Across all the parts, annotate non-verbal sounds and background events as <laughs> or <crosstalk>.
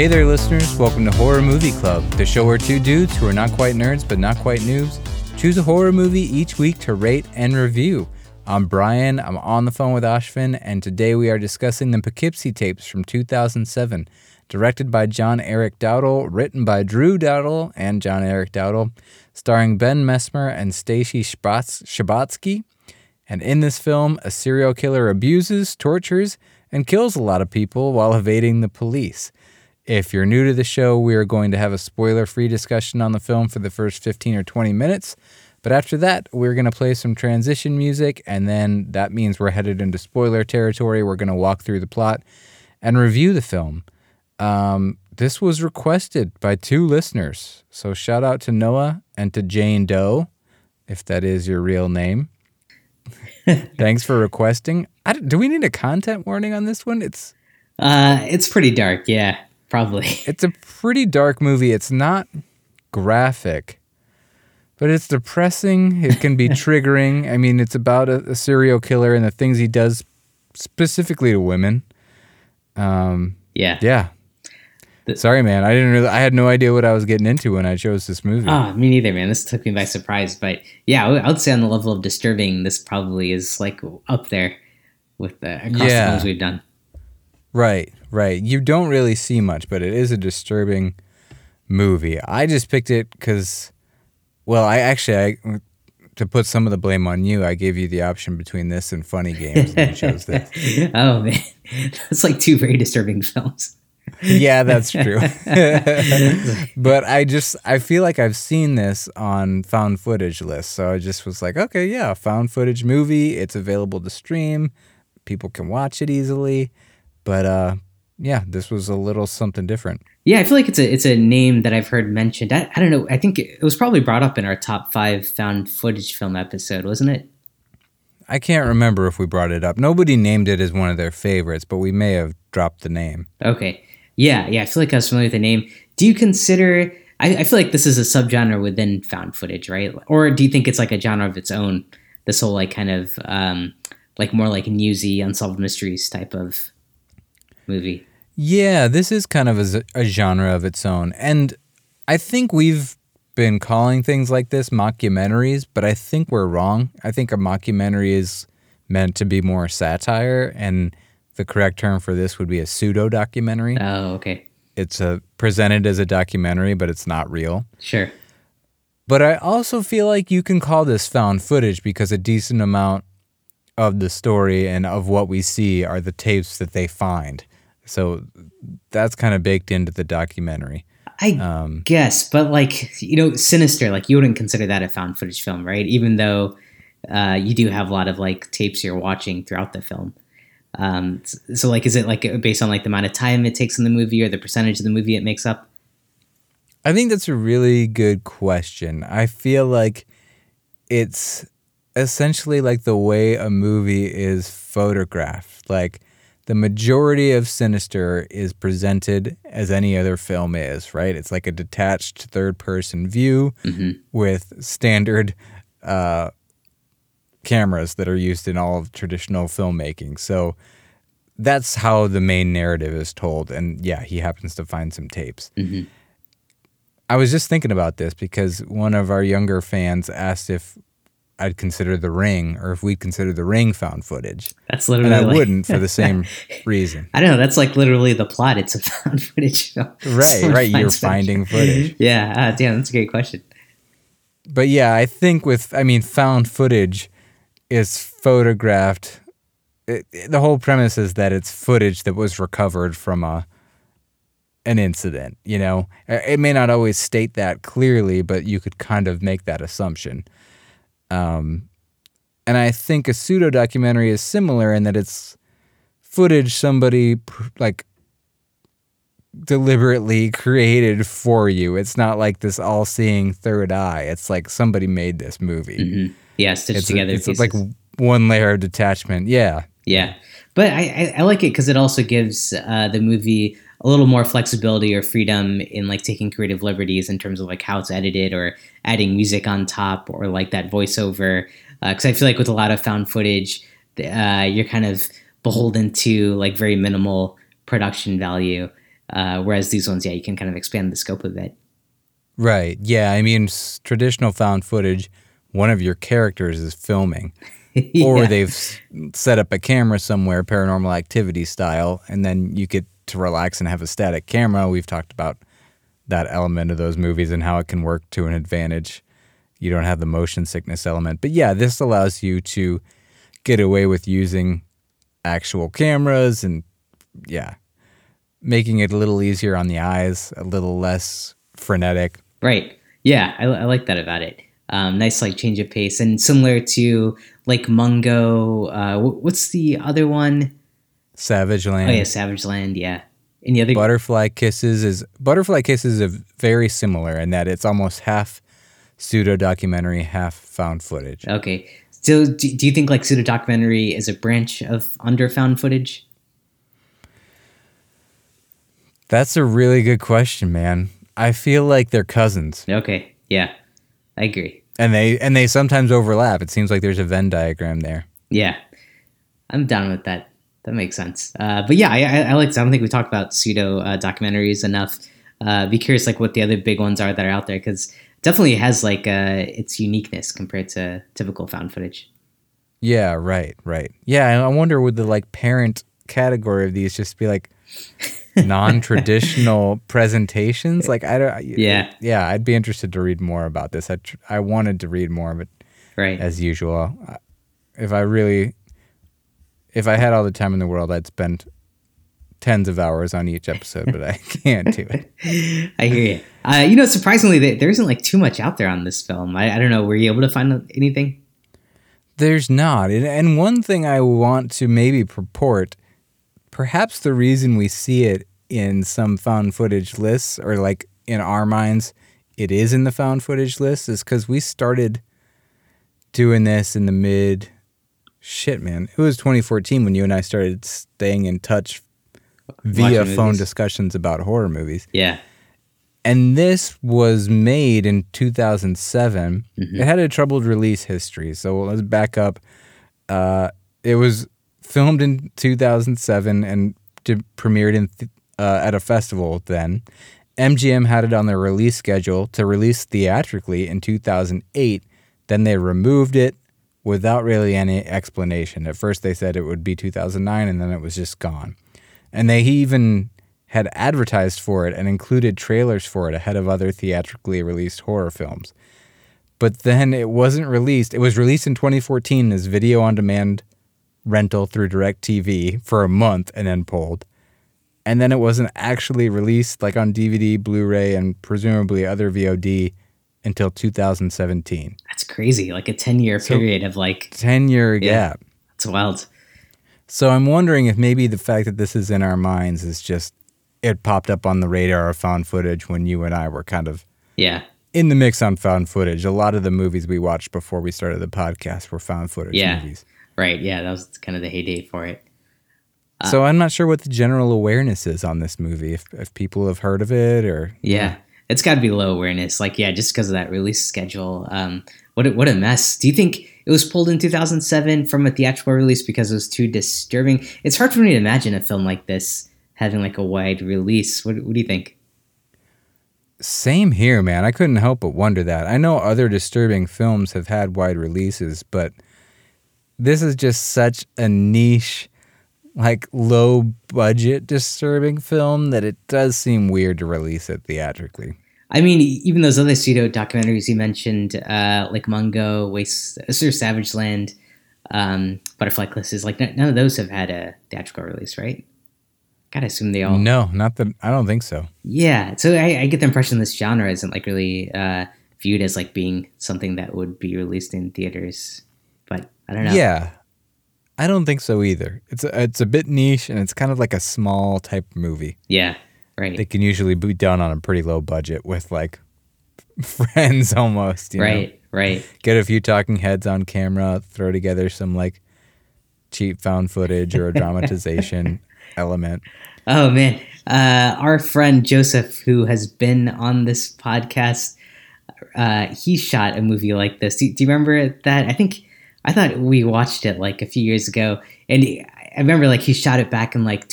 Hey there, listeners. Welcome to Horror Movie Club, the show where two dudes who are not quite nerds but not quite noobs choose a horror movie each week to rate and review. I'm Brian. I'm on the phone with Ashvin, and today we are discussing the Poughkeepsie tapes from 2007, directed by John Erick Dowdle, written by Drew Dowdle and John Erick Dowdle, starring Ben Messmer and Stacy Shabatsky. And in this film, a serial killer abuses, tortures, and kills a lot of people while evading the police. If you're new to the show, we are going to have a spoiler free discussion on the film for the first 15 or 20 minutes. But after that, we're going to play some transition music, and then that means we're headed into spoiler territory. We're going to walk through the plot and review the film. Um, this was requested by two listeners. So shout out to Noah and to Jane Doe, if that is your real name. <laughs> Thanks for requesting. do we need a content warning on this one? It's uh, it's pretty dark. Yeah, probably. <laughs> It's a pretty dark movie. It's not graphic, but it's depressing. It can be <laughs> triggering. I mean, it's about a, a, serial killer and the things he does specifically to women. Um, yeah. Yeah. The, Sorry, man. I didn't really. I had no idea what I was getting into when I chose this movie. Oh, me neither, man. This took me by surprise. But yeah, I would say on the level of disturbing, this probably is like up there with the across yeah. the films we've done. Right, right. You don't really see much, but it is a disturbing movie. I just picked it because, well, I actually, I, to put some of the blame on you, I gave you the option between this and Funny Games, and you chose this. <laughs> oh man, that's like two very disturbing films. yeah, that's true. <laughs> <laughs> but I just I feel like I've seen this on found footage lists, so I just was like, okay, yeah, found footage movie. It's available to stream. People can watch it easily. But uh, yeah, this was a little something different. Yeah, I feel like it's a it's a name that I've heard mentioned. I, I don't know. I think it was probably brought up in our top five found footage film episode, wasn't it? I can't remember if we brought it up. Nobody named it as one of their favorites, but we may have dropped the name. Okay. Yeah, yeah. I feel like I was familiar with the name. Do you consider? I, I feel like this is a subgenre within found footage, right? Or do you think it's like a genre of its own? This whole like kind of um, like more like newsy unsolved mysteries type of movie. Yeah, this is kind of a, a genre of its own. And I think we've been calling things like this mockumentaries, but I think we're wrong. I think a mockumentary is meant to be more satire, and the correct term for this would be a pseudo documentary. Oh, okay. It's a presented as a documentary, but it's not real. Sure. But I also feel like you can call this found footage because a decent amount of the story and of what we see are the tapes that they find. So that's kind of baked into the documentary. I um, guess, but like you know, Sinister, like you wouldn't consider that a found footage film, right? Even though uh, you do have a lot of like tapes you're watching throughout the film. Um, so like, is it like based on like the amount of time it takes in the movie or the percentage of the movie it makes up? I think that's a really good question. I feel like it's essentially like the way a movie is photographed. Like the majority of Sinister is presented as any other film is, right? It's like a detached third person view mm-hmm. with standard uh, cameras that are used in all of traditional filmmaking. So that's how the main narrative is told. And yeah, he happens to find some tapes. Mm-hmm. I was just thinking about this because one of our younger fans asked if I'd consider The Ring, or if we'd consider The Ring found footage. That's literally. And I like, wouldn't for the <laughs> same reason. I don't know. That's like literally the plot. It's a found <laughs> footage. Right, right. You're finding footage. <laughs> yeah. Uh, damn, that's a great question. But yeah, I think with, I mean, found footage is photographed. It, it, the whole premise is that it's footage that was recovered from a an incident. You know, it may not always state that clearly, but you could kind of make that assumption. Um, and I think a pseudo documentary is similar in that it's footage somebody like deliberately created for you. It's not like this all seeing third eye. It's like somebody made this movie. Mm-hmm. Yeah, stitched it's together. A, it's like one layer of detachment. Yeah. Yeah. But I, I, I like it because it also gives uh, the movie a little more flexibility or freedom in like taking creative liberties in terms of like how it's edited or adding music on top or like that voiceover. Because uh, I feel like with a lot of found footage, uh, you're kind of beholden to like very minimal production value. Uh, whereas these ones, yeah, you can kind of expand the scope of it. Right. Yeah. I mean, s- traditional found footage, one of your characters is filming, <laughs> or they've s- set up a camera somewhere, paranormal activity style, and then you get to relax and have a static camera. We've talked about that element of those movies and how it can work to an advantage. You don't have the motion sickness element. But yeah, this allows you to get away with using actual cameras and, yeah, making it a little easier on the eyes, a little less frenetic. Right. Yeah, I, I like that about it. Um, nice like change of pace and similar to like Mungo. Uh, wh- what's the other one? Savage Land. Oh yeah, Savage Land. Yeah. And the other Butterfly Kisses is Butterfly Kisses is very similar in that it's almost half pseudo documentary, half found footage. Okay. So do, do you think like pseudo documentary is a branch of under found footage? That's a really good question, man. I feel like they're cousins, Okay. Yeah. I agree. and they and they sometimes overlap. It seems like there's a Venn diagram there. Yeah. I'm down with that. That makes sense. Uh, but yeah, I, I, like. I don't think we talked about pseudo uh, documentaries enough. Uh, be curious, like what the other big ones are that are out there, because definitely has like uh, its uniqueness compared to typical found footage. Yeah, right, right. Yeah, I wonder would the like parent category of these just be like <laughs> non-traditional presentations? Like I don't. Yeah. yeah. I'd be interested to read more about this. I tr- I wanted to read more but. Right. as usual. If I really, if I had all the time in the world, I'd spend tens of hours on each episode, but I <laughs> can't do it. <laughs> I hear you. Uh, you know, surprisingly, there, there isn't like too much out there on this film. I, I don't know. Were you able to find anything? There's not. And- And one thing I want to maybe purport perhaps the reason we see it in some found footage lists, or like in our minds, it is in the found footage list, is because we started doing this in the mid. Shit, man. It was 2014 when you and I started staying in touch via Watching phone movies. discussions about horror movies. Yeah. And this was made in 2007. It had a troubled release history. So let's back up. Uh, it was filmed in 2007 and premiered in th- uh, at a festival then. MGM had it on their release schedule to release theatrically in 2008. Then they removed it without really any explanation. At first, they said it would be 2009, and then it was just gone. And they even had advertised for it and included trailers for it ahead of other theatrically released horror films. But then it wasn't released. It was released in 2014 as video on demand rental through DirecTV for a month and then pulled. And then it wasn't actually released like on DVD, Blu-ray, and presumably other VOD until 2017. That's crazy. Like a 10 year So- period of like, 10 year Yeah. gap. it's wild. So I'm wondering if maybe the fact that this is in our minds is just it popped up on the radar of found footage when you and I were kind of Yeah. in the mix on found footage. A lot of the movies we watched before we started the podcast were found footage Yeah. movies. Right. Yeah. That was kind of the heyday for it. so uh, I'm not sure what the general awareness is on this movie. If, if people have heard of it or Yeah. It's got to be low awareness. Like, yeah, just because of that release schedule. Um, what a, what a mess. Do you think it was pulled in 2007 from a theatrical release because it was too disturbing? It's hard for me to imagine a film like this having like a wide release. What, what do you think? Same here, man. I couldn't help but wonder that. I know other disturbing films have had wide releases, but this is just such a niche, like low budget disturbing film that it does seem weird to release it theatrically. I mean, even those other pseudo documentaries you mentioned, uh, like Mungo, Waste, Sir Savage Land, um, Butterfly Kisses, like n- none of those have had a theatrical release, right? Gotta assume they all. No, not that I don't think so. Yeah, so I, I get the impression this genre isn't like really uh, viewed as like being something that would be released in theaters, but I don't know. Yeah. I don't think so either. It's a, it's a bit niche and it's kind of like a small type movie. yeah, right, They can usually be done on a pretty low budget with like <laughs> friends almost, you know? right, right. get a few talking heads on camera, throw together some like cheap found footage or a dramatization <laughs> element. Oh man, uh, our friend Joseph, who has been on this podcast, uh, he shot a movie like this. Do, do you remember that? I think I thought we watched it like a few years ago, and I remember like he shot it back in like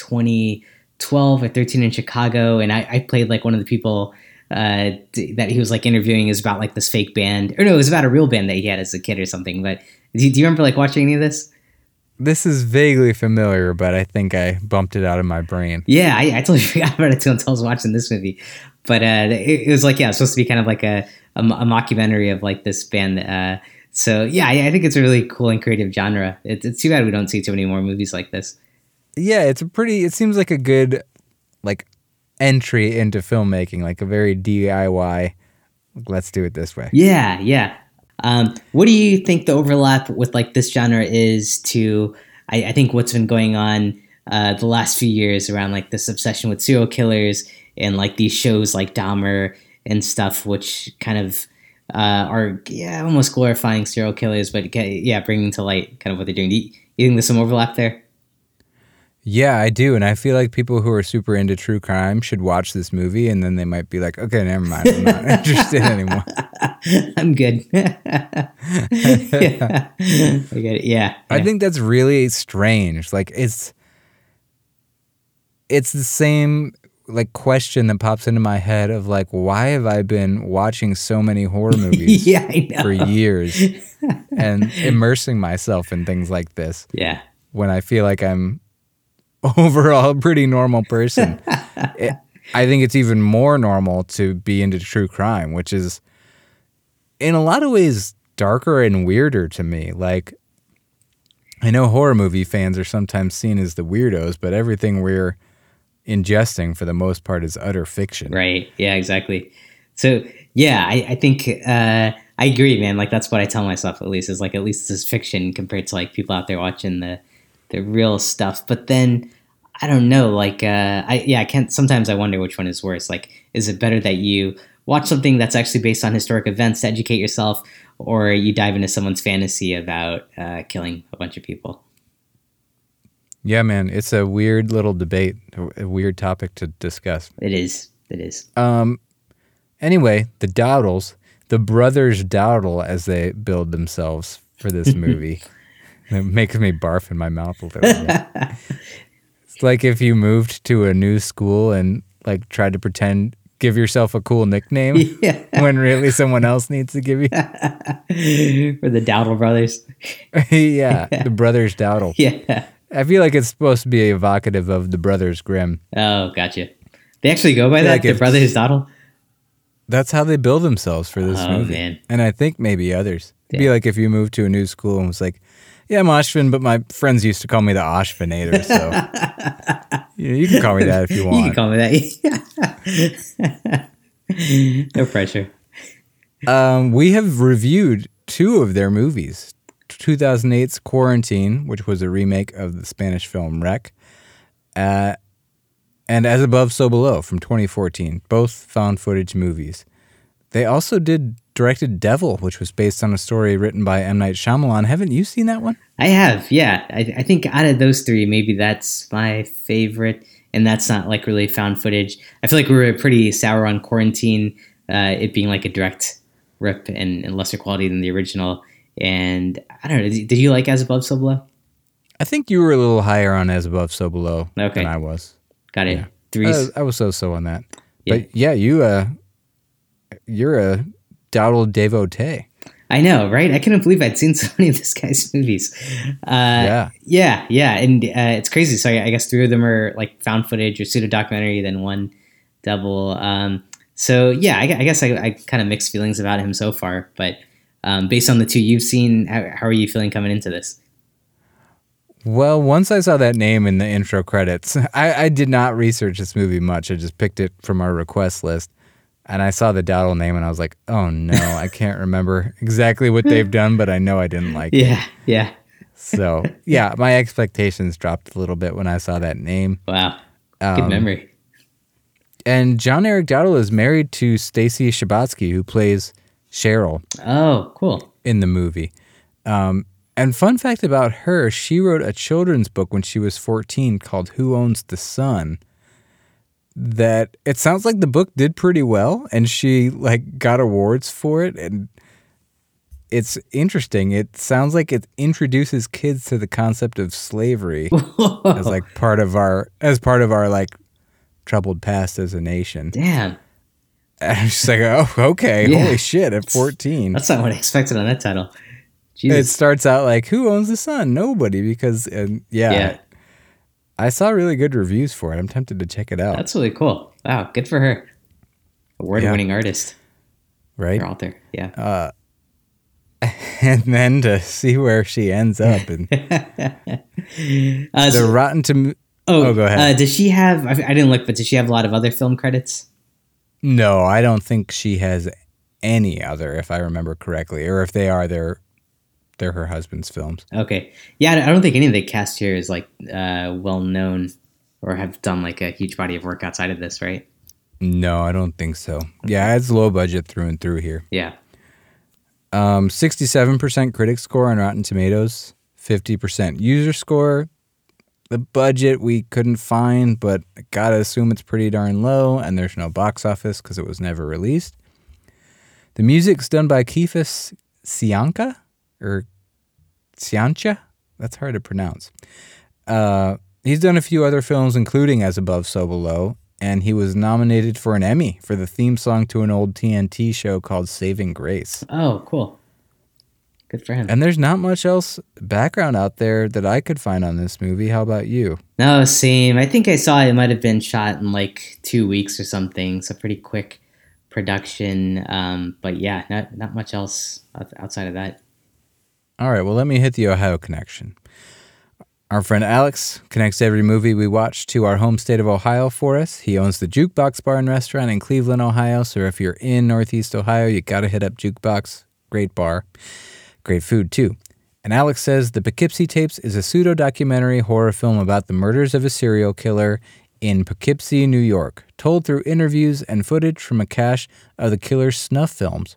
12 or 13 in Chicago, and I, I played like one of the people uh, that he was like interviewing is about like this fake band, or no, it was about a real band that he had as a kid or something. But do, do you remember like watching any of this? This is vaguely familiar, but I think I bumped it out of my brain. Yeah, I, I totally <laughs> forgot about it too until I was watching this movie. But uh, it, it was like yeah, it's supposed to be kind of like a a, a mockumentary of like this band. Uh, so yeah, I, I think it's a really cool and creative genre. It's, it's too bad we don't see too many more movies like this. Yeah, it's a pretty. It seems like a good, like, entry into filmmaking, like a very DIY. Let's do it this way. Yeah, yeah. Um, what do you think the overlap with like this genre is to? I, I think what's been going on uh, the last few years around like this obsession with serial killers and like these shows like Dahmer and stuff, which kind of uh, are yeah almost glorifying serial killers, but yeah, bringing to light kind of what they're doing. Do you, you think there's some overlap there? Yeah, I do, and I feel like people who are super into true crime should watch this movie, and then they might be like, "Okay, never mind, I'm not <laughs> interested anymore." <laughs> I'm good. <laughs> yeah. I get it. Yeah, I yeah. think that's really strange. Like it's it's the same like question that pops into my head of like why have I been watching so many horror movies yeah, for years and immersing myself in things like this Yeah, when I feel like I'm <laughs> overall pretty normal person. <laughs> It- I think it's even more normal to be into true crime, which is in a lot of ways darker and weirder to me. Like I know horror movie fans are sometimes seen as the weirdos, but everything we're ingesting for the most part is utter fiction. right. Yeah, exactly. So yeah, I, I think uh, I agree, man. Like that's what I tell myself at least is like at least this is fiction compared to like people out there watching the the real stuff. But then I don't know, like uh, I yeah, I can't. Sometimes I wonder which one is worse. Like, is it better that you watch something that's actually based on historic events to educate yourself, or you dive into someone's fantasy about uh, killing a bunch of people? Yeah, man, it's a weird little debate, a weird topic to discuss. It is. It is. Um, anyway, the Dowdles, the brothers Dowdle, as they build themselves for this <laughs> movie, it makes me barf in my mouth a little bit. <laughs> it's like if you moved to a new school and like tried to pretend give yourself a cool nickname <laughs> yeah. when really someone else needs to give you. <laughs> For the Dowdle brothers. <laughs> yeah, the brothers Dowdle. Yeah. I feel like it's supposed to be evocative of the brothers Grimm. Oh, gotcha. They actually go by that. like the brothers Dowdle. That's how they build themselves for this Oh, movie. man. And I think maybe others. It'd be like if you moved to a new school and was like, yeah, I'm Ashvin, but my friends used to call me the Oshvinator. So <laughs> you, you can call me that if you want. You can call me that. <laughs> no pressure. um, we have reviewed two of their movies 2008's Quarantine, which was a remake of the Spanish film Rec, uh, and As Above, So Below from 2014, both found footage movies. They also did directed Devil, which was based on a story written by M. Night Shyamalan. Haven't you seen that one? I have, yeah. I, I think out of those three, maybe that's my favorite, and that's not like really found footage. I feel like we were pretty sour on Quarantine, uh, it being like a direct rip and, and lesser quality than the original. And I don't know, did, did you like As Above, So Below? I think you were a little higher on As Above, So Below Okay. than I was. Got it. Yeah. Three. I was, I was so-so on that. Yeah. But yeah, you uh, you're a Dowdle devotee. I know, right? I couldn't believe I'd seen <laughs> so many of this guy's movies. Uh, Yeah. yeah, yeah, and uh, it's crazy. So I, guess three of them are like found footage or pseudo documentary, then one double. Um, so yeah, I, I guess I, I kind of mixed feelings about him so far. But um, based on the two you've seen, how, how are you feeling coming into this? Well, once I saw that name in the intro credits, <laughs> I, I did not research this movie much. I just picked it from our request list. And I saw the Dowdle name and I was like, oh no, I <laughs> can't remember exactly what they've done, but I know I didn't like it. Yeah, yeah. So, yeah, my expectations dropped a little bit when I saw that name. Wow, good Um, memory. And John Erick Dowdle is married to Stacy Shabatsky, who plays Cheryl Oh, cool. in the movie. Um, and fun fact about her, she wrote a children's book when she was 14 called Who Owns the Sun. That it sounds like the book did pretty well and she like got awards for it and it's interesting. It sounds like it introduces kids to the concept of slavery <laughs> as like part of our as part of our like troubled past as a nation. Damn. <laughs> And I'm just like, oh, okay, Yeah. holy shit! At 14, That's not what I expected on that title. it starts out like, who owns the sun? Nobody, because and yeah, yeah. I saw really good reviews for it. I'm tempted to check it out. That's really cool. Wow. Good for her. Award winning artist right? or author. Yeah. <laughs> And then to see where she ends up and <laughs> Uh, the Rotten to oh, oh, go ahead. Uh, does she have, I, I didn't look, but does she have a lot of other film credits? No, I don't think she has any other, if I remember correctly, or if they are, they're they're her husband's films. Okay. Yeah, I don't think any of the cast here is like uh, well known or have done like a huge body of work outside of this, right? No, I don't think so. Yeah, it's low budget through and through here. Yeah. Um, 67% critic score on Rotten Tomatoes, 50% user score. The budget we couldn't find, but I gotta assume it's pretty darn low, and there's no box office because it was never released. The music's done by Keefus Ciancia or Siancha. That's hard to pronounce. Uh, he's done a few other films, including As Above, So Below, and he was nominated for an Emmy for the theme song to an old TNT show called Saving Grace. Oh, cool. Good for him. And there's not much else background out there that I could find on this movie. How about you? No, same. I think I saw it might have been shot in like two weeks or something. So pretty quick production. Um, but yeah, not not much else outside of that. All right, well, let me hit the Ohio connection. Our friend Alex connects every movie we watch to our home state of Ohio for us. He owns the Jukebox Bar and Restaurant in Cleveland, Ohio. So if you're in Northeast Ohio, you got to hit up Jukebox. Great bar, great food too. And Alex says the Poughkeepsie Tapes is a pseudo documentary horror film about the murders of a serial killer in Poughkeepsie, New York, told through interviews and footage from a cache of the killer's snuff films.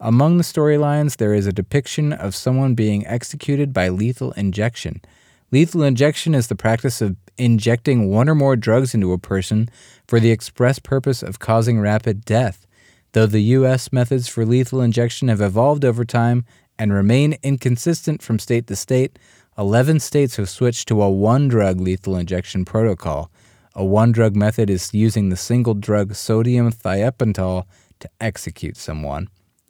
Among the storylines, there is a depiction of someone being executed by lethal injection. Lethal injection is the practice of injecting one or more drugs into a person for the express purpose of causing rapid death. Though the U.S. methods for lethal injection have evolved over time and remain inconsistent from state to state, 11 states have switched to a one drug lethal injection protocol. A one drug method is using the single drug sodium thiopental to execute someone.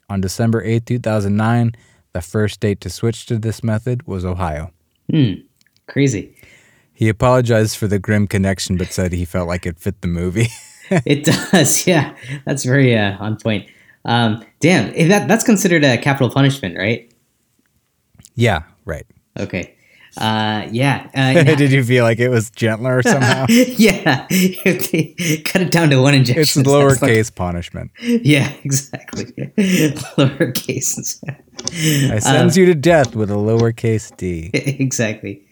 On December 8, 2009, the first state to switch to this method was Ohio. Hmm. Crazy. He apologized for the grim connection, but said he felt like it fit the movie. <laughs> it does. <laughs> Yeah, that's very uh, on point. Um, damn, eh, that that's considered a capital punishment, right? yeah, right. Okay. Uh, yeah. Uh, <laughs> Did you feel like it was gentler <laughs> somehow? <laughs> yeah. Cut it down to one injection. it's that's like- lowercase punishment. yeah, exactly. lowercase. I sentence you to death with a lowercase d. exactly.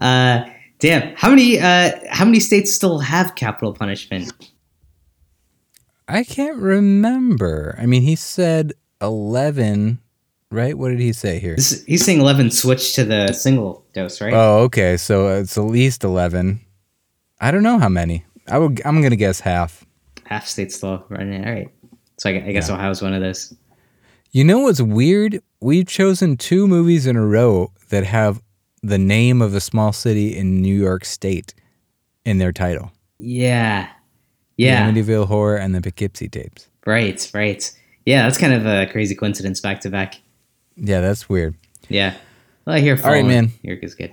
Uh, damn. How many? Uh, how many states still have capital punishment? I can't remember. I mean, he said 11, right? What did he say here? This, he's saying eleven switch to the single dose, right? Oh, okay. So it's at least 11. I don't know how many. I would, I'm going to guess half. Half states still running it. All right. So I, I guess Ohio's one of those. You know what's weird? We've chosen two movies in a row that have the name of a small city in New York State in their title. Yeah. The Yeah. Amityville Horror and the Poughkeepsie Tapes. Right. Right. Yeah. That's kind of a crazy coincidence back to back. Yeah, that's weird. Yeah. Well, I hear fall right, in man. New York is good.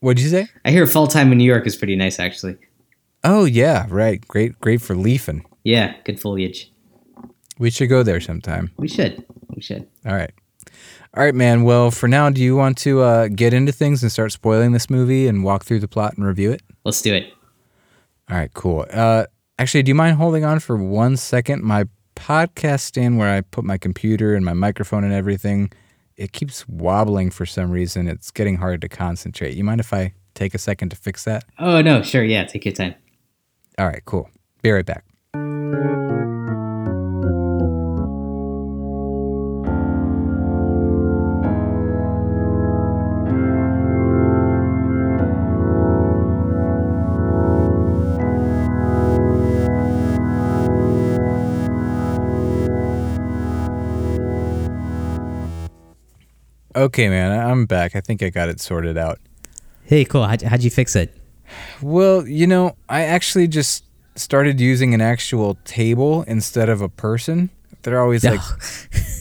What'd you say? I hear fall time in New York is pretty nice, actually. Oh, yeah, right. Great, great for leafing. Yeah. Good foliage. We should go there sometime. We should. We should. All right. All right, man. Well, for now, do you want to uh, get into things and start spoiling this movie and walk through the plot and review it? Let's do it. All right, cool. Uh, actually, do you mind holding on for one second? My podcast stand where I put my computer and my microphone and everything, it keeps wobbling for some reason. It's getting hard to concentrate. You mind if I take a second to fix that? Oh, no. Sure. Yeah. Take your time. All right, cool. Be right back. Okay, man, I'm back. I think I got it sorted out. Hey, cool. How'd, how'd you fix it? Well, you know, I actually just started using an actual table instead of a person. They're always like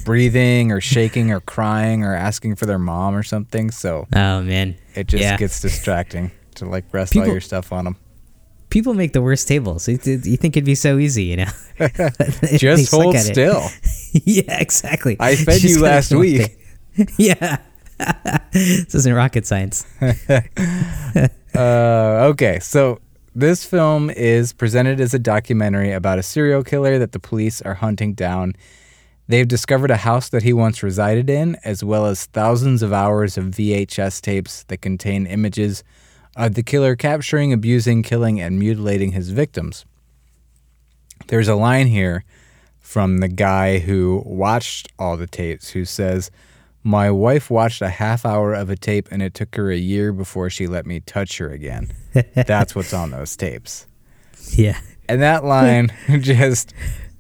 breathing or shaking or crying or asking for their mom or something. So <laughs> oh man, it just Yeah. gets distracting <laughs> to like rest all your stuff on them. people make the worst tables. You, you think it'd be so easy, you know? <laughs> Just hold still. yeah, exactly. I fed you last week. <laughs> yeah. <laughs> this isn't rocket science. <laughs> Uh, okay, so this film is presented as a documentary about a serial killer that the police are hunting down. They've discovered a house that he once resided in, as well as thousands of hours of VHS tapes that contain images of the killer capturing, abusing, killing, and mutilating his victims. There's a line here from the guy who watched all the tapes who says, My wife watched a half hour of a tape and it took her a year before she let me touch her again. <laughs> That's what's on those tapes. Yeah. And that <laughs> line just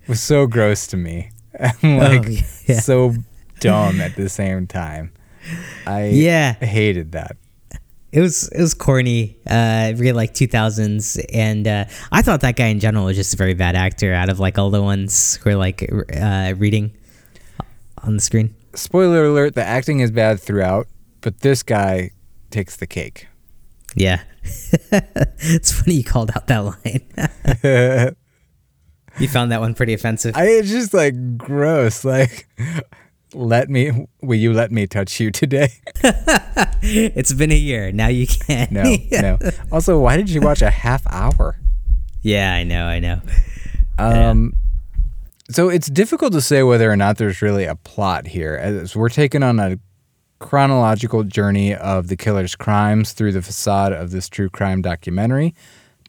was so gross to me. <laughs> I'm like Oh, yeah. so dumb at the same time. I Yeah. hated that. It was it was corny, uh, really like 2000s, and uh, I thought that guy in general was just a very bad actor. Out of like all the ones who are like uh, reading on the screen. Spoiler alert, the acting is bad throughout, but this guy takes the cake. Yeah, <laughs> it's funny you called out that line. <laughs> you found that one pretty offensive. I it's just like gross. Like let me will you let me touch you today? <laughs> it's been a year now. You can. No, no. Also, why did you watch a half hour? Yeah, I know. I know. Um, so it's difficult to say whether or not there's really a plot here, as we're taken on a chronological journey of the killer's crimes through the facade of this true crime documentary.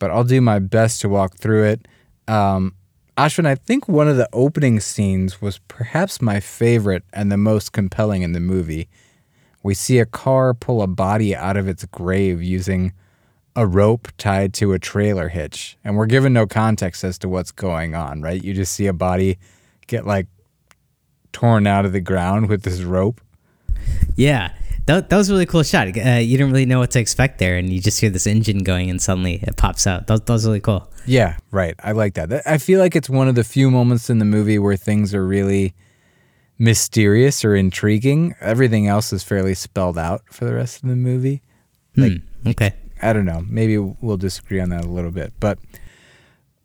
But I'll do my best to walk through it. Um, Ashvin, I think one of the opening scenes was perhaps my favorite and the most compelling in the movie. We see a car pull a body out of its grave using a rope tied to a trailer hitch. And we're given no context as to what's going on, right? You just see a body get like torn out of the ground with this rope. Yeah, that, that was a really cool shot. Uh, you didn't really know what to expect there, and you just hear this engine going, and suddenly it pops out. That, that was really cool. Yeah, right. I like that. I feel like it's one of the few moments in the movie where things are really mysterious or intriguing. Everything else is fairly spelled out for the rest of the movie. Like, Hmm, okay. I don't know. Maybe we'll disagree on that a little bit. But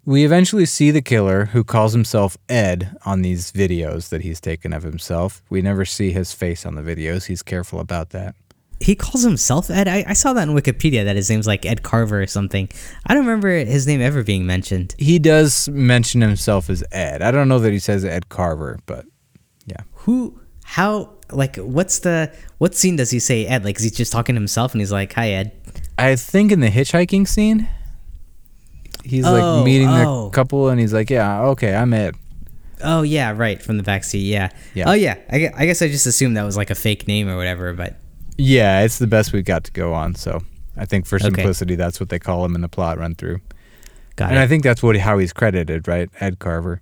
we eventually see the killer who calls himself Ed on these videos that he's taken of himself. We never see his face on the videos. He's careful about that. He calls himself Ed. I, I saw that in Wikipedia that his name's like Ed Carver or something. I don't remember his name ever being mentioned. He does mention himself as Ed. I don't know that he says Ed Carver, but yeah. Who? How? Like, what's the what scene does he say Ed? Like, is he just talking to himself and he's like, "Hi, Ed." I think in the hitchhiking scene, he's Oh, like meeting oh. the couple and he's like, Yeah, okay, I'm Ed. Oh yeah, right from the backseat. Yeah. Yeah. Oh yeah. I, gue- I guess I just assumed that was like a fake name or whatever. But Yeah, it's the best we've got to go on. So I think for simplicity, that's what they call him in the plot run through. got it. And it. I think that's what how he's credited, right? Ed Carver.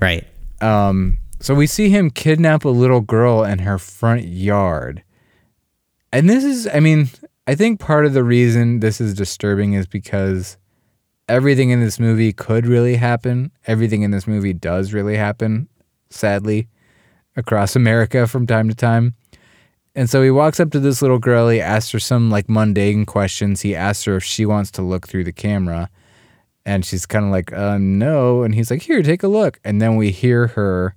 right. Um, so we see him kidnap a little girl in her front yard. And this is, I mean, I think part of the reason this is disturbing is because everything in this movie could really happen. Everything in this movie does really happen, sadly, across America from time to time. And so he walks up to this little girl. He asks her some like mundane questions. He asks her if she wants to look through the camera. And she's kind of like, uh, no. And he's like, here, take a look. And then we hear her.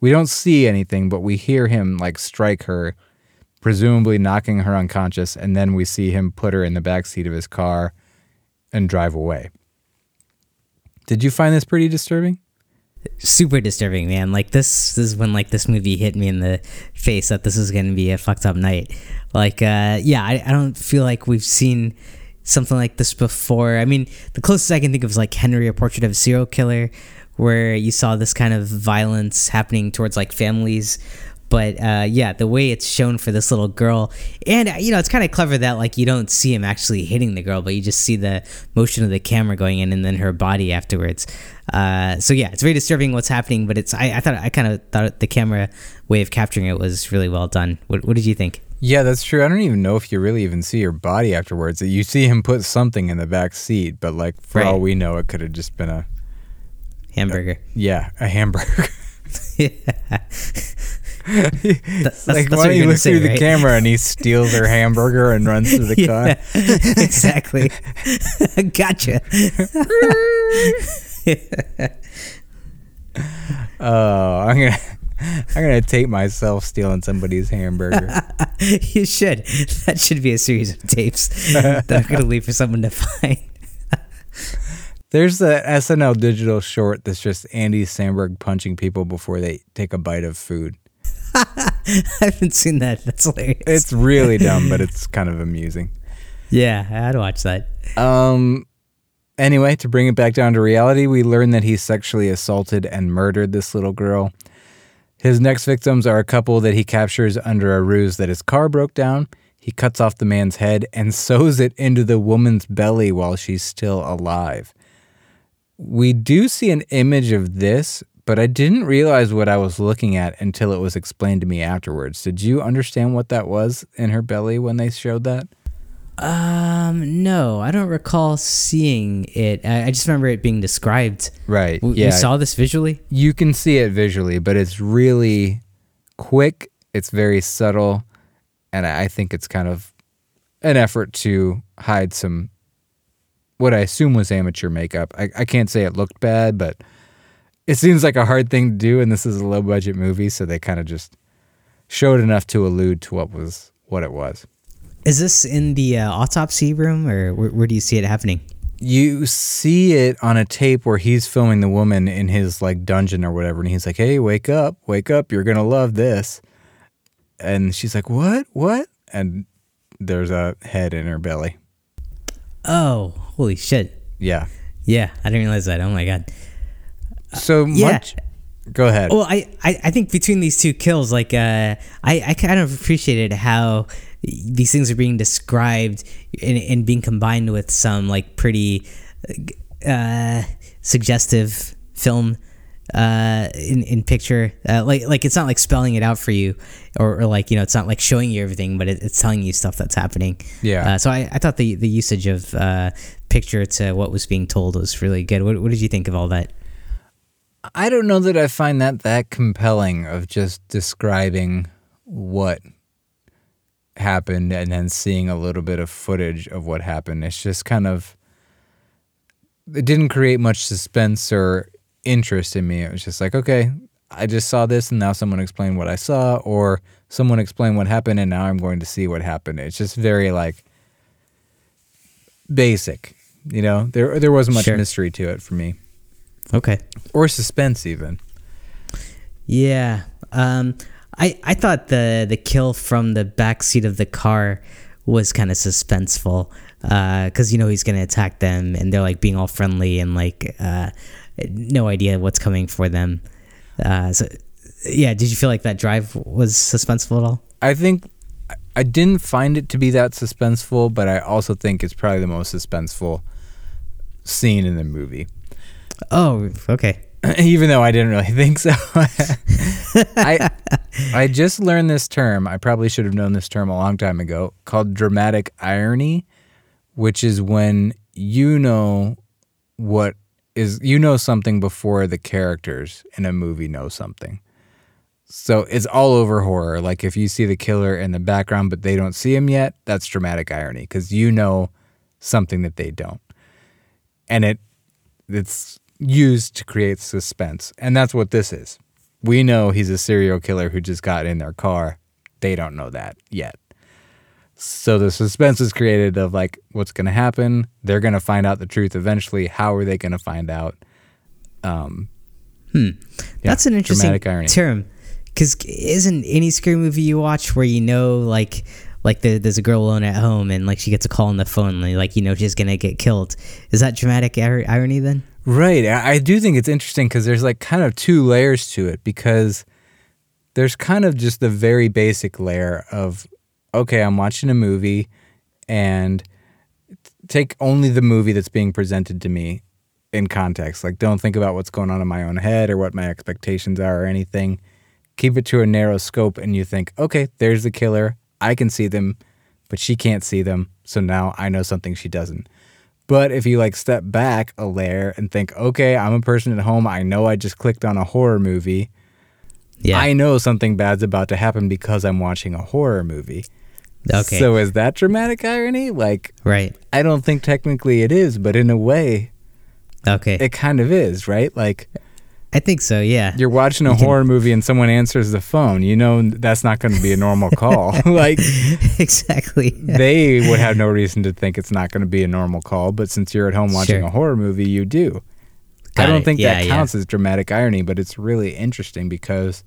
We don't see anything, but we hear him like strike her, presumably knocking her unconscious. And then we see him put her in the back seat of his car and drive away. Did you find this pretty disturbing? super disturbing, man. Like this, this is when like this movie hit me in the face that this is going to be a fucked up night. Like, uh, yeah, I, I don't feel like we've seen something like this before. I mean, the closest I can think of is like Henry, a Portrait of a Serial Killer, where you saw this kind of violence happening towards like families. But uh, yeah, the way it's shown for this little girl, and uh, you know, it's kind of clever that like you don't see him actually hitting the girl, but you just see the motion of the camera going in and then her body afterwards. Uh, so yeah, it's very disturbing what's happening, but it's I, I thought I kind of thought the camera way of capturing it was really well done. What, what did you think? Yeah, that's true. I don't even know if you really even see her body afterwards. You see him put something in the back seat, but like for Right. all we know, it could have just been a Hamburger. yeah, a hamburger. <laughs> yeah. That's- like that's why don't you gonna look say, through the camera and he <laughs> steals her hamburger and runs through the car? <laughs> Exactly. <laughs> gotcha. Oh, I'm gonna I'm gonna tape myself stealing somebody's hamburger. you should. That should be a series of tapes that I'm to leave for someone to find. There's the SNL digital short that's just Andy Samberg punching people before they take a bite of food. <laughs> I haven't seen that. That's hilarious. It's really dumb, but <laughs> it's kind of amusing. yeah, I'd watch that. Um. Anyway, to bring it back down to reality, we learn that he sexually assaulted and murdered this little girl. His next victims are a couple that he captures under a ruse that his car broke down. He cuts off the man's head and sews it into the woman's belly while she's still alive. We do see an image of this, but I didn't realize what I was looking at until it was explained to me afterwards. Did you understand what that was in her belly when they showed that? Um, no, I don't recall seeing it. I, I just remember it being described. Right. W- yeah. You saw this visually? you can see it visually, but it's really quick. It's very subtle, and I I think it's kind of an effort to hide some what I assume was amateur makeup. I, I can't say it looked bad, but it seems like a hard thing to do, and this is a low budget movie, so they kind of just showed enough to allude to what was what it was. Is this in the uh, autopsy room, or where, where do you see it happening? you see it on a tape where he's filming the woman in his like dungeon or whatever and he's like hey wake up wake up you're gonna love this and she's like what what and there's a head in her belly Oh, holy shit! yeah Yeah, I didn't realize that. Oh my god. So yeah. much go ahead Well, I, I, I think between these two kills, like, uh, I, I kind of appreciated how these things are being described and, and being combined with some, like, pretty uh, suggestive film uh, in, in picture. Uh, like, like, it's not like spelling it out for you or, or like, you know, it's not like showing you everything, but it, it's telling you stuff that's happening. Yeah. Uh, so I, I thought the, the usage of uh, picture to what was being told was really good. What, what did you think of all that? I don't know that i find that that compelling of just describing what happened and then seeing a little bit of footage of what happened. It's just kind of it didn't create much suspense or interest in me. It was just like okay i just saw this and now someone explained what i saw or someone explained what happened and now i'm going to see what happened. It's just very like basic you know? There there wasn't much Sure. mystery to it for me Okay. or suspense even Yeah. Um, I I thought the the kill from the back seat of the car was kind of suspenseful because you know he's gonna attack them and they're like being all friendly and like uh, no idea what's coming for them. Uh, so yeah, did you feel like that drive was suspenseful at all? I think I didn't find it to be that suspenseful, but I also think it's probably the most suspenseful scene in the movie. Oh, okay. <laughs> Even though I didn't really <laughs> think so. I <laughs> I just learned this term. I probably should have known this term a long time ago called dramatic irony, which is when you know what is you know something before the characters in a movie know something. So it's all over horror. Like if you see the killer in the background but they don't see him yet, that's dramatic irony because you know something that they don't. And it it's used to create suspense. And that's what this is. We know he's a serial killer who just got in their car. They don't know that yet. So the suspense is created of like what's going to happen. They're going to find out the truth eventually. How are they going to find out? Um, yeah, That's an interesting irony. term. Because isn't any scary movie you watch where you know, like, like the, there's a girl alone at home and like she gets a call on the phone, and, like you know she's gonna get killed. Is that dramatic ir- irony then? Right. I do think it's interesting because there's like kind of two layers to it because there's kind of just the very basic layer of, okay, I'm watching a movie and take only the movie that's being presented to me in context. Like, don't think about what's going on in my own head or what my expectations are or anything. Keep it to a narrow scope and you think, okay, there's the killer. I can see them, but she can't see them. So now I know something she doesn't. But if you like step back a layer and think, okay, I'm a person at home. I know I just clicked on a horror movie. Yeah. I know something bad's about to happen because I'm watching a horror movie. okay. So is that dramatic irony? Like, right. I don't think technically it is, but in a way, Okay. it kind of is, right? Like, I think so. Yeah. you're watching a You can- horror movie and someone answers the phone. You know that's not going to be a normal call. <laughs> like, <laughs> exactly. they would have no reason to think it's not going to be a normal call, but since you're at home watching Sure. a horror movie, you do. I don't it. think Yeah, that yeah. counts as dramatic irony, but it's really interesting because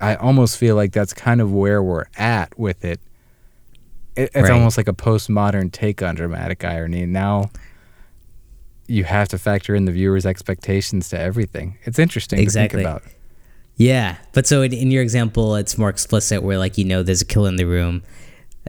I almost feel like that's kind of where we're at with it. it it's Right. almost like a postmodern take on dramatic irony. Now you have to factor in the viewer's expectations to everything. It's interesting Exactly. to think about. Yeah, but so in, in your example, it's more explicit, where like you know there's a kill in the room,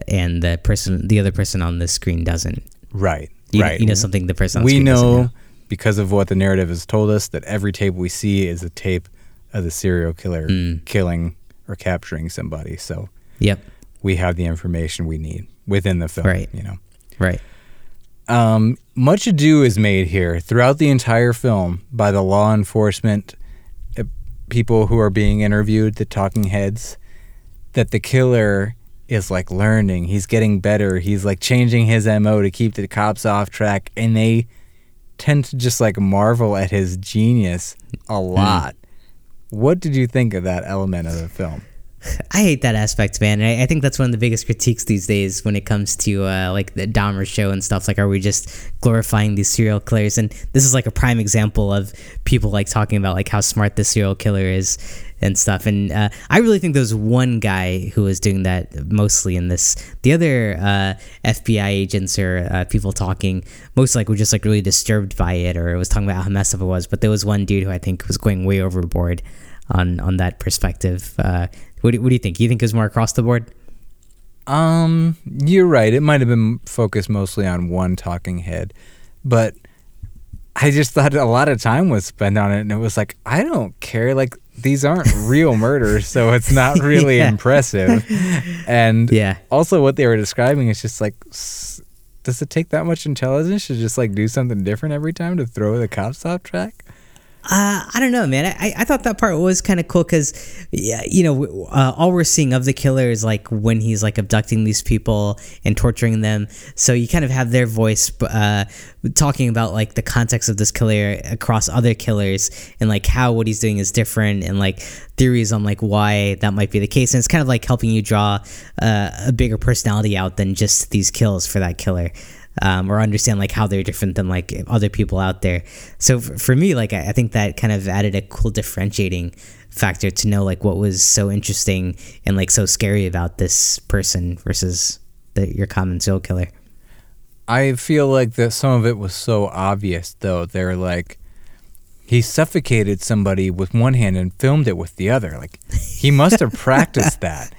and the person, the other person on the screen doesn't. Right. You, right. you know something the person on the we screen doesn't We know because of what the narrative has told us that every tape we see is a tape of the serial killer Mm. killing or capturing somebody. So Yep. we have the information we need within the film. Right. You know, Right. Um, much ado is made here throughout the entire film by the law enforcement uh, people who are being interviewed, the talking heads, that the killer is like learning. He's getting better. He's like changing his MO to keep the cops off track. And they tend to just like marvel at his genius a lot. What did you think of that element of the film? I hate that aspect, man. I, I think that's one of the biggest critiques these days when it comes to uh, like the Dahmer show and stuff. Like, are we just glorifying these serial killers? And this is like a prime example of people like talking about like how smart this serial killer is and stuff. And uh, I really think there was one guy who was doing that mostly in this. The other uh, FBI agents or uh, people talking most like were just like really disturbed by it or was talking about how messed up it was. But there was one dude who I think was going way overboard on on that perspective. What do, what do you think? You think it was more across the board? Um, you're right. It might have been focused mostly on one talking head, but I just thought a lot of time was spent on it, and it was like I don't care. Like these aren't real <laughs> murders, so it's not really Yeah. impressive. And <laughs> Yeah. also what they were describing is just like, does it take that much intelligence to just like do something different every time to throw the cops off track? Uh, I don't know, man. I, I thought that part was kind of cool because, yeah, you know, uh, all we're seeing of the killer is like when he's like abducting these people and torturing them. So you kind of have their voice uh, talking about like the context of this killer across other killers and like how what he's doing is different and like theories on like why that might be the case. And it's kind of like helping you draw uh, a bigger personality out than just these kills for that killer um, or understand like how they're different than like other people out there. So f- for me, like I, I think that kind of added a cool differentiating factor to know like what was so interesting and like so scary about this person versus the, your common serial killer. I feel like that some of it was so obvious though. They're like he suffocated somebody with one hand and filmed it with the other. Like he must have <laughs> practiced that.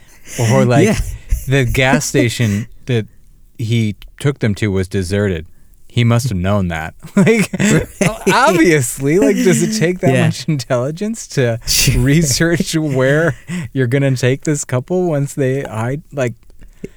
Or like Yeah. the gas station that he took them to was deserted. He must have known that. <laughs> Like obviously, like does it take that Yeah. much intelligence to <laughs> research where you're going to take this couple once they hide like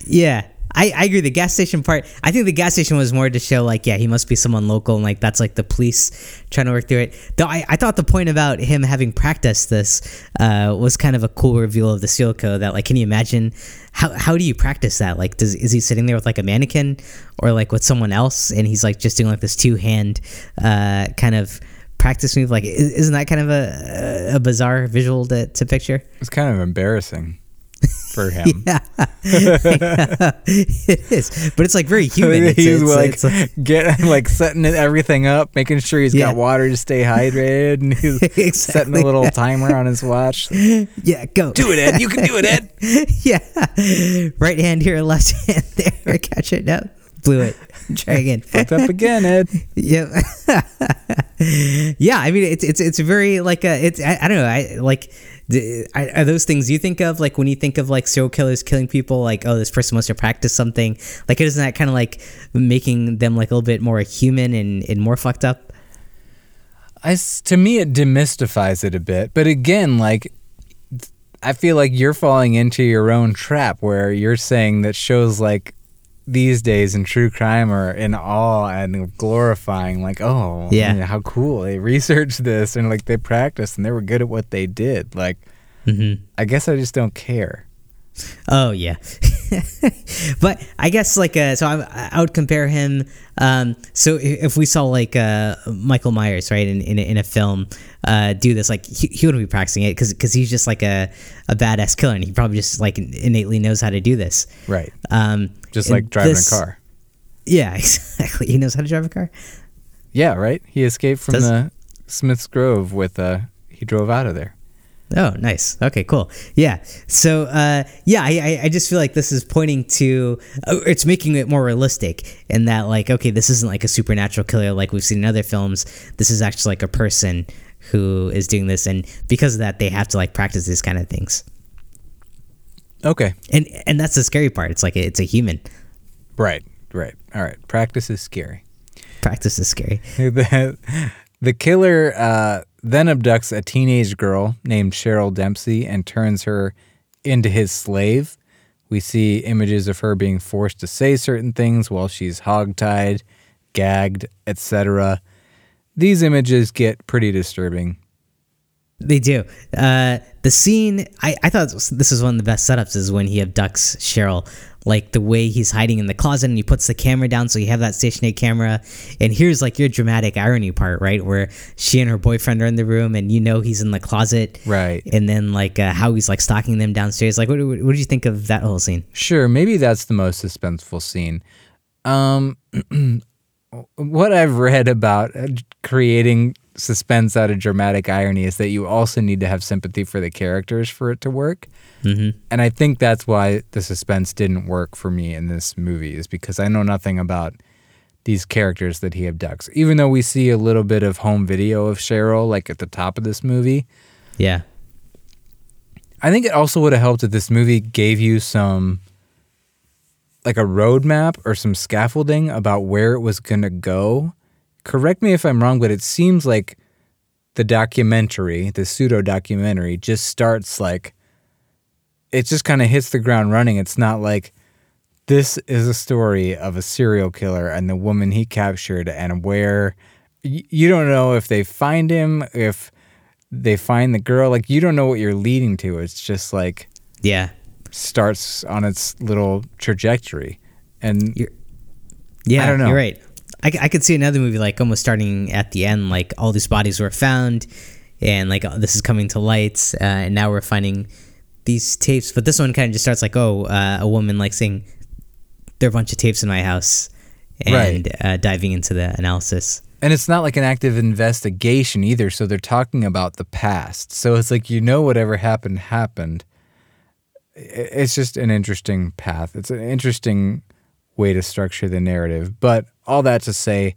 Yeah. I, I agree. The gas station part, I think the gas station was more to show, like, yeah, he must be someone local, and like that's like the police trying to work through it. Though I, I thought the point about him having practiced this uh, was kind of a cool reveal of the seal code. That like, can you imagine how how do you practice that? Like, does is he sitting there with like a mannequin or like with someone else, and he's like just doing like this two hand uh, kind of practice move? Like, isn't that kind of a a bizarre visual to, to picture? it's kind of embarrassing for <laughs> him. Yeah, <laughs> it is, but it's like very <laughs> human. It's, he's it's- like, it's uh, like- getting like setting everything up, making sure he's Yeah. got water to stay hydrated, and he's <laughs> setting a little timer on his watch. yeah, go Do it, Ed. You can do it, Ed. yeah, right hand here, left hand there. Catch it. No, blew it. Try again. Fucked up again, Ed. Yep. yeah, I mean it's it's it's very like a it's I, I don't know I like are those things you think of? Like when you think of like serial killers killing people like oh this person must have practiced something. Like isn't that kind of like making them like a little bit more human and and more fucked up? I to me, it demystifies it a bit. But again, like, I feel like you're falling into your own trap where you're saying that shows like these days in true crime are in awe and glorifying like oh Yeah. how cool they researched this and like they practiced and they were good at what they did like Mm-hmm. i guess i just don't care Oh yeah, <laughs> but I guess like uh, so I, I would compare him. Um, so if we saw like uh, Michael Myers right in in a, in a film uh, do this, like he, he wouldn't be practicing it because he's just like a a badass killer and he probably just like innately knows how to do this. right Um, just like driving this- a car Yeah, <laughs> exactly. He knows how to drive a car. yeah right he escaped from Does- the smith's grove with uh he drove out of there Oh, nice. Okay, cool. Yeah. So, uh, yeah, I, I, just feel like this is pointing to, uh, it's making it more realistic in that, like, okay, this isn't like a supernatural killer like we've seen in other films. This is actually like a person who is doing this, and because of that, they have to like practice these kind of things. okay And and that's the scary part. It's like it's a human. right right all right practice is scary Practice is scary. <laughs> the killer uh, then abducts a teenage girl named Cheryl Dempsey and turns her into his slave. We see images of her being forced to say certain things while she's hogtied, gagged, etc. These images get pretty disturbing. They do. Uh, the scene, I, I thought this was one of the best setups is when he abducts Cheryl. Like the way he's hiding in the closet and he puts the camera down so you have that stationary camera. And here's like your dramatic irony part, right? Where she and her boyfriend are in the room and you know he's in the closet. Right. And then like uh, how he's like stalking them downstairs. Like, what, what, what did you think of that whole scene? Sure, maybe that's the most suspenseful scene. Um, <clears throat> what I've read about uh, creating suspense out of dramatic irony is that you also need to have sympathy for the characters for it to work. Mm-hmm. And I think that's why the suspense didn't work for me in this movie, is because I know nothing about these characters that he abducts. Even though we see a little bit of home video of Cheryl, like at the top of this movie, Yeah. I think it also would have helped if this movie gave you some, like a roadmap or some scaffolding about where it was going to go. Correct me if I'm wrong, but it seems like the documentary, the pseudo documentary, just starts like, it just kind of hits the ground running. It's not like, this is a story of a serial killer and the woman he captured and where you don't know if they find him, if they find the girl. Like, you don't know what you're leading to. It's just like, Yeah. starts on its little trajectory. And You're, yeah, I don't know. You're right. I, I could see another movie like almost starting at the end, like all these bodies were found, and like uh, this is coming to light, uh, and now we're finding these tapes. But this one kind of just starts like, oh, uh, a woman like saying, "There are a bunch of tapes in my house," and uh, diving into the analysis. and it's not like an active investigation either. So they're talking about the past. So it's like you know whatever happened happened. It's just an interesting path. It's an interesting way to structure the narrative. But all that to say,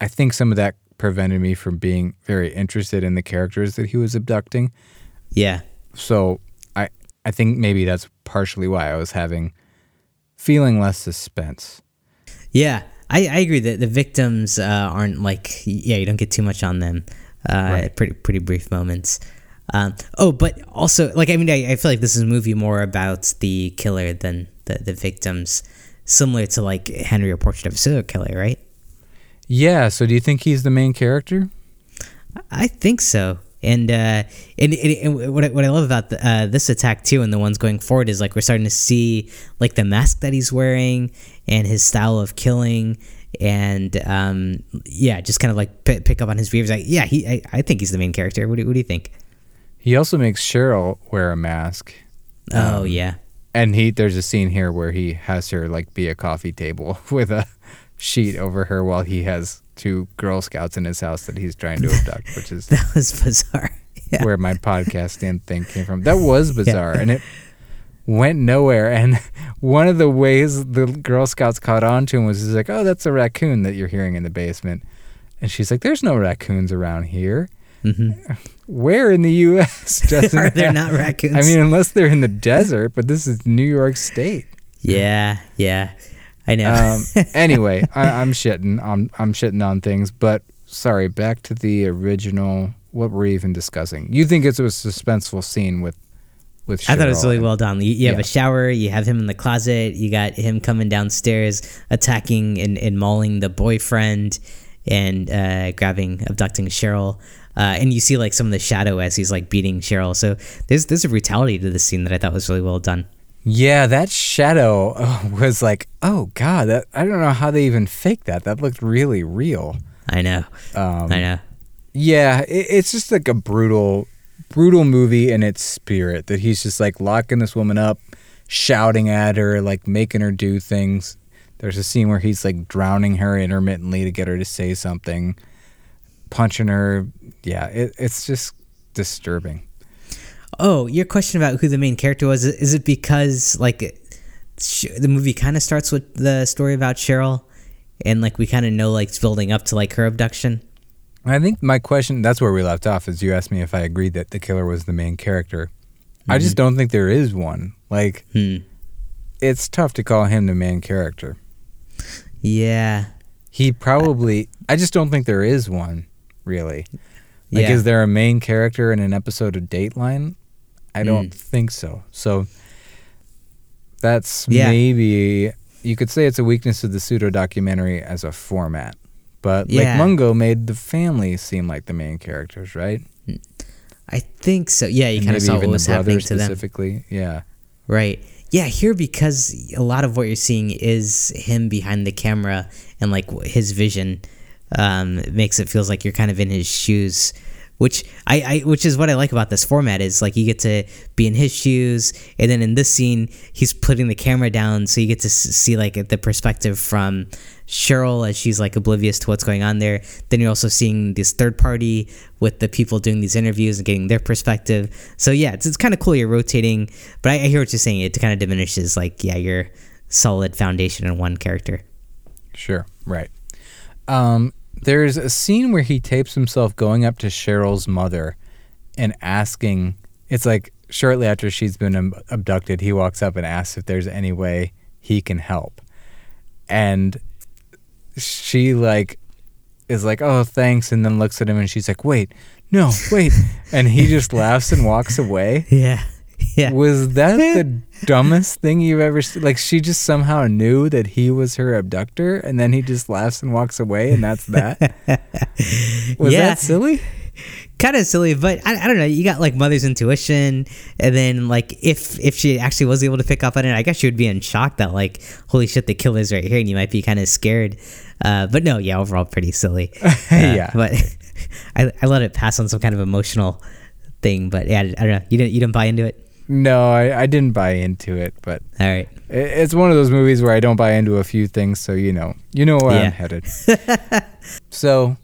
I think some of that prevented me from being very interested in the characters that he was abducting. Yeah, So I I think maybe that's partially why I was having feeling less suspense. yeah, I, I agree that the victims uh, aren't like, yeah, you don't get too much on them. Uh, Right. Pretty pretty brief moments. Um, oh, but also, like, I mean, I, I feel like this is a movie more about the killer than the, the victims, similar to like Henry or Portrait of a Serial Killer, right? Yeah, so do you think he's the main character? I think so. And uh, and, and, and what I, what I love about the, uh, this attack too, and the ones going forward is like we're starting to see like the mask that he's wearing and his style of killing, and um, yeah, just kind of like p- pick up on his behaviors. Like, yeah, he, I, I think he's the main character. What do, what do you think? He also makes Cheryl wear a mask. oh yeah, And he there's a scene here where he has her like be a coffee table <laughs> with a sheet over her while he has two Girl Scouts in his house that he's trying to abduct, <laughs> which is that was bizarre. <laughs> Yeah. where my podcast podcasting thing came from. That was bizarre and it went nowhere. And one of the ways the Girl Scouts caught on to him was he's like, Oh, that's a raccoon that you're hearing in the basement. And she's like, There's no raccoons around here. Mhm. Where in the <laughs> US doesn't Are there not raccoons? I mean, unless they're in the desert, but this is New York State. yeah, yeah, I know. Um, <laughs> anyway, I, I'm shitting. I'm I'm shitting on things, but sorry. Back to the original. What were we're even discussing? You think it's a suspenseful scene with with. I thought it was really and- well done. You, you have Yeah. a shower, you have him in the closet, you got him coming downstairs, attacking and, and mauling the boyfriend, and uh, grabbing, abducting Cheryl. Uh, and you see like some of the shadow as he's like beating Cheryl. So there's there's a brutality to the scene that I thought was really well done. Yeah, that shadow uh, was like, oh god, that I don't know how they even faked that. That looked really real. I know, Um, I know. Yeah, it, it's just like a brutal, brutal movie in its spirit. That he's just like locking this woman up, shouting at her, like making her do things. There's a scene where he's like drowning her intermittently to get her to say something, punching her. Yeah, it, it's just disturbing. Oh, your question about who the main character was is it because like the movie kind of starts with the story about Cheryl, and like we kind of know like it's building up to like her abduction. I think my question, that's where we left off, is you asked me if I agreed that the killer was the main character. I just don't think there is one. Like, Hmm. it's tough to call him the main character. Yeah. He probably, I just don't think there is one, really. Like, Yeah. is there a main character in an episode of Dateline? I don't Mm. think so. So, that's Yeah. maybe, you could say it's a weakness of the pseudo documentary as a format. But Yeah. Lake Mungo made the family seem like the main characters, right? I think so. Yeah, you kind of saw what was happening to them. specifically. Yeah. Right. Yeah, here because a lot of what you're seeing is him behind the camera and like his vision um, it makes it feels like you're kind of in his shoes, which I, I which is what I like about this format is like you get to be in his shoes and then in this scene he's putting the camera down so you get to see like the perspective from Cheryl as she's like oblivious to what's going on there. Then you're also seeing this third party with the people doing these interviews and getting their perspective. So yeah, it's, it's kind of cool. You're rotating, but I, I hear what you're saying. It kind of diminishes like yeah your solid foundation in one character. Sure. Right. Um, there's a scene where he tapes himself going up to Cheryl's mother and asking, it's like shortly after she's been abducted, he walks up and asks if there's any way he can help. And she like is like, "Oh, thanks," and then looks at him and she's like, "Wait, no, wait," <laughs> and he just laughs and walks away. Yeah, yeah. Was that the <laughs> dumbest thing you've ever seen? Like she just somehow knew that he was her abductor, and then he just laughs and walks away, and that's that. <laughs> Was Yeah. that silly? kind of silly, but I, I don't know. You got like mother's intuition, and then like if if she actually was able to pick up on it, I guess she would be in shock that like holy shit, the killer's right here, and you might be kind of scared. Uh, but no, yeah, overall pretty silly. <laughs> Uh, Yeah. but <laughs> I, I let it pass on some kind of emotional thing. But yeah, I don't know. You didn't you didn't buy into it. No, I, I didn't buy into it, but All right. i- it's one of those movies where I don't buy into a few things, so you know, you know where Yeah. I'm headed. <laughs> so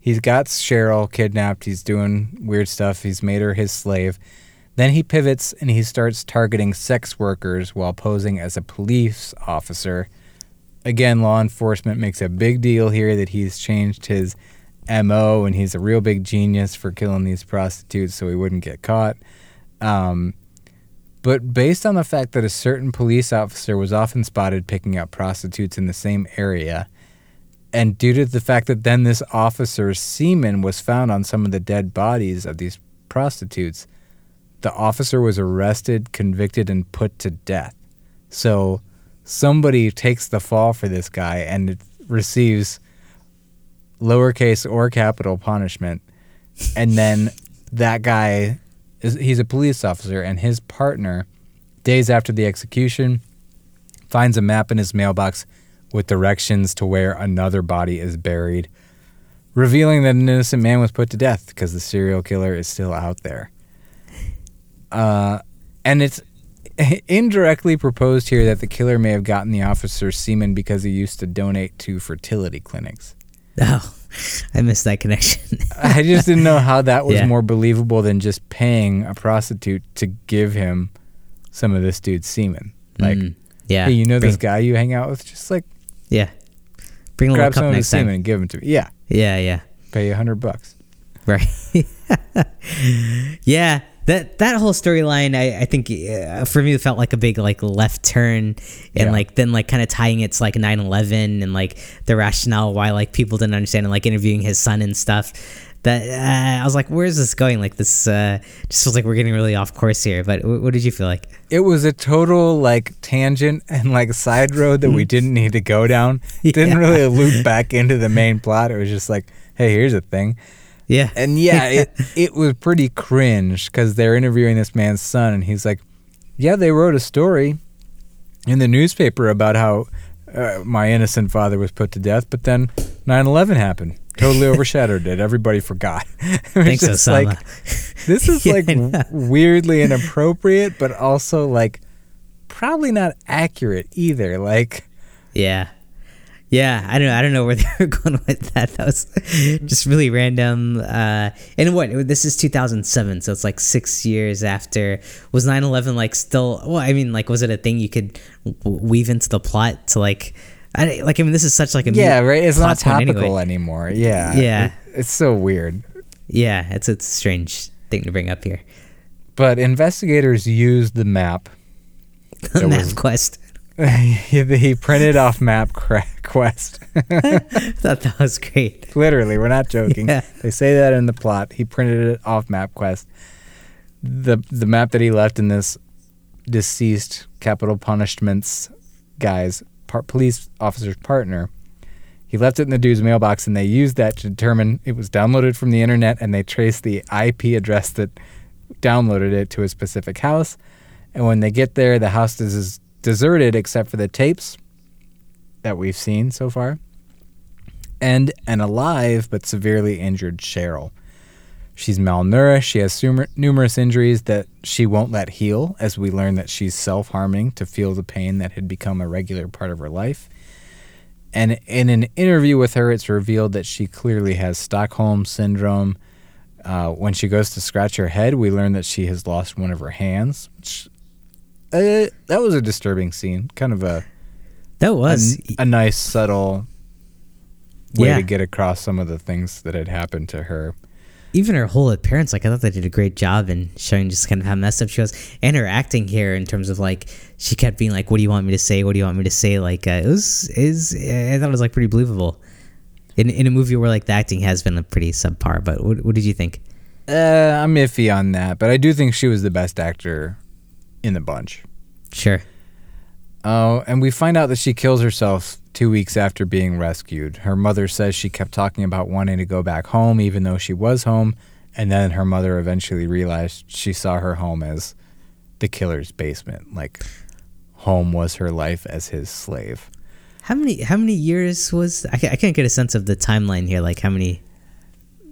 he's got Cheryl kidnapped. He's doing weird stuff. He's made her his slave. Then he pivots and he starts targeting sex workers while posing as a police officer. Again, law enforcement makes a big deal here that he's changed his MO and he's a real big genius for killing these prostitutes so he wouldn't get caught. Um, but based on the fact that a certain police officer was often spotted picking up prostitutes in the same area, and due to the fact that then this officer's semen was found on some of the dead bodies of these prostitutes, the officer was arrested, convicted, and put to death. So somebody takes the fall for this guy and receives lowercase or capital punishment. And then that guy he's a police officer and his partner days after the execution finds a map in his mailbox with directions to where another body is buried revealing that an innocent man was put to death because the serial killer is still out there. Uh, and it's <laughs> indirectly proposed here that the killer may have gotten the officer's semen because he used to donate to fertility clinics. Oh, <laughs> I missed that connection. I just didn't know how that was <laughs> Yeah. more believable than just paying a prostitute to give him some of this dude's semen. Like, Mm, yeah. hey, you know this guy you hang out with? Just like Yeah. Bring a grab some cup of his semen and give him to me. Yeah, Yeah, yeah. pay you a hundred bucks. Right. <laughs> yeah. That that whole storyline, I, I think uh, for me, it felt like a big like left turn, and Yeah. like then like kind of tying it to like 9-11 and like the rationale why like people didn't understand and like interviewing his son and stuff. that uh, I was like, where is this going? Like this uh, just feels like we're getting really off course here. But w- what did you feel like? It was a total like tangent and like side road that we didn't need to go down. <laughs> Didn't really loop back into the main plot. It was just like, hey, here's a thing. Yeah, And yeah, <laughs> it it was pretty cringe because they're interviewing this man's son, and he's like, "Yeah, they wrote a story in the newspaper about how uh, my innocent father was put to death, but then 9/11 happened, totally <laughs> overshadowed it. Everybody forgot. <laughs> Thanks, Osama. like this is Yeah, like weirdly inappropriate, but also like probably not accurate either. Like. Yeah. Yeah, I don't know. I don't know where <laughs> they were going with that. That was just really random. Uh, and what? This is 2007, so it's like six years after. Was 9/11 like still? Well, I mean, like, was it a thing you could weave into the plot to like? I like. I mean, this is such like a Yeah, right. It's not topical anyway. anymore. Yeah. Yeah. It- it's so weird. Yeah, it's it's a strange thing to bring up here. But investigators used the map. <laughs> There Map was- quest. <laughs> he, he printed off MapQuest. <laughs> Thought that was great. Literally, we're not joking. Yeah. They say that in the plot. He printed it off MapQuest. The the map that he left in this deceased capital punishments guy's par- police officer's partner. He left it in the dude's mailbox, and they used that to determine it was downloaded from the internet, and they traced the IP address that downloaded it to a specific house. And when they get there, the house is deserted except for the tapes that we've seen so far and an alive but severely injured Cheryl. She's malnourished. She has sumer- numerous injuries that she won't let heal, as we learn that she's self harming to feel the pain that had become a regular part of her life. And in an interview with her, it's revealed that she clearly has Stockholm syndrome. Uh, when she goes to scratch her head, we learn that she has lost one of her hands. Which, uh, that was a disturbing scene. Kind of a That a, was. a nice subtle way Yeah. to get across some of the things that had happened to her. even her whole appearance, like I thought they did a great job in showing just kind of how messed up she was, and her acting here in terms of like she kept being like, "What do you want me to say? What do you want me to say?" Like uh, it was is I thought it was like pretty believable in in a movie where like the acting has been a pretty subpar. But what, what did you think? Uh, I'm iffy on that, but I do think she was the best actor in the bunch. Sure. Oh, and we find out that she kills herself two weeks after being rescued. Her mother says she kept talking about wanting to go back home, even though she was home, and then her mother eventually realized she saw her home as the killer's basement. Like, home was her life as his slave. How many how many years was I? I can't get a sense of the timeline here. Like how many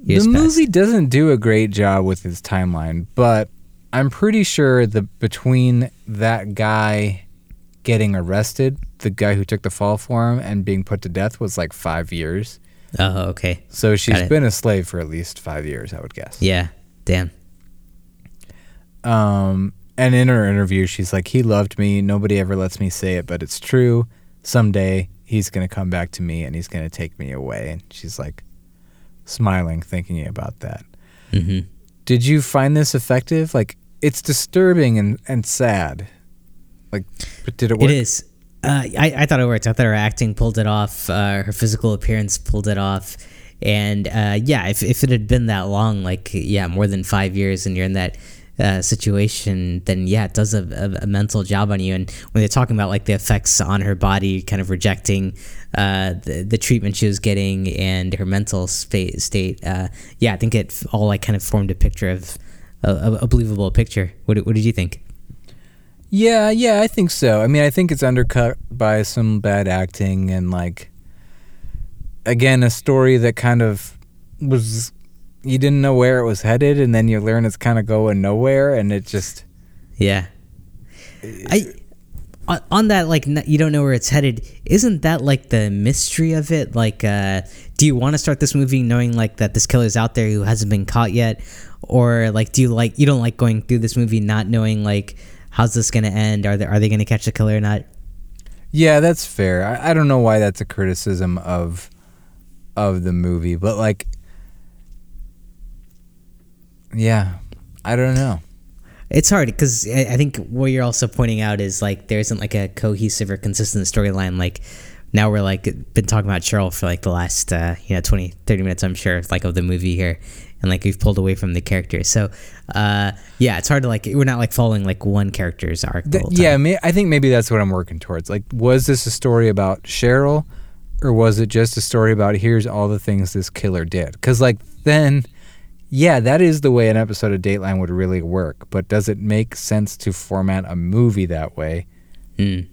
years the passed? movie doesn't do a great job with its timeline, but I'm pretty sure the between that guy getting arrested, the guy who took the fall for him, and being put to death was like five years. Oh, okay. So she's been a slave for at least five years, I would guess. Yeah. Damn. Um, and in her interview, she's like, "He loved me. Nobody ever lets me say it, but it's true. Someday he's gonna come back to me and he's gonna take me away." And she's like, smiling, thinking about that. hmm Did you find this effective? Like, it's disturbing and, and sad. Like, but did it work? It is. Uh, I, I thought it worked. I thought her acting pulled it off. Uh, her physical appearance pulled it off. And uh, yeah, if, if it had been that long, like, yeah, more than five years, and you're in that uh, situation, then yeah, it does a, a, a mental job on you. And when they're talking about like the effects on her body, kind of rejecting uh, the, the treatment she was getting and her mental state, state uh, yeah, I think it all like kind of formed a picture of a, a, believable picture. What, what did you think? Yeah, yeah, I think so. I mean, I think it's undercut by some bad acting and like again, a story that kind of was you didn't know where it was headed and then you learn it's kind of going nowhere and it just Yeah. I on- on that like you don't know where it's headed. Isn't that like the mystery of it? Like uh do you want to start this movie knowing like that this killer's out there who hasn't been caught yet or like do you like you don't like going through this movie not knowing like how's this going to end? Are they are they going to catch the killer or not? Yeah, that's fair. I, I don't know why that's a criticism of of the movie, but like yeah, I don't know. It's hard because I I think what you're also pointing out is like there isn't like a cohesive or consistent storyline. Like now we're like been talking about Cheryl for like the last uh, you know 20 30 minutes I'm sure like of the movie here and like we've pulled away from the characters so uh, yeah it's hard to like we're not like following like one character's arc the Th- whole time. yeah, may, I think maybe that's what I'm working towards. Like, was this a story about Cheryl, or was it just a story about here's all the things this killer did? Because like then, yeah, that is the way an episode of Dateline would really work. But does it make sense to format a movie that way? Mm.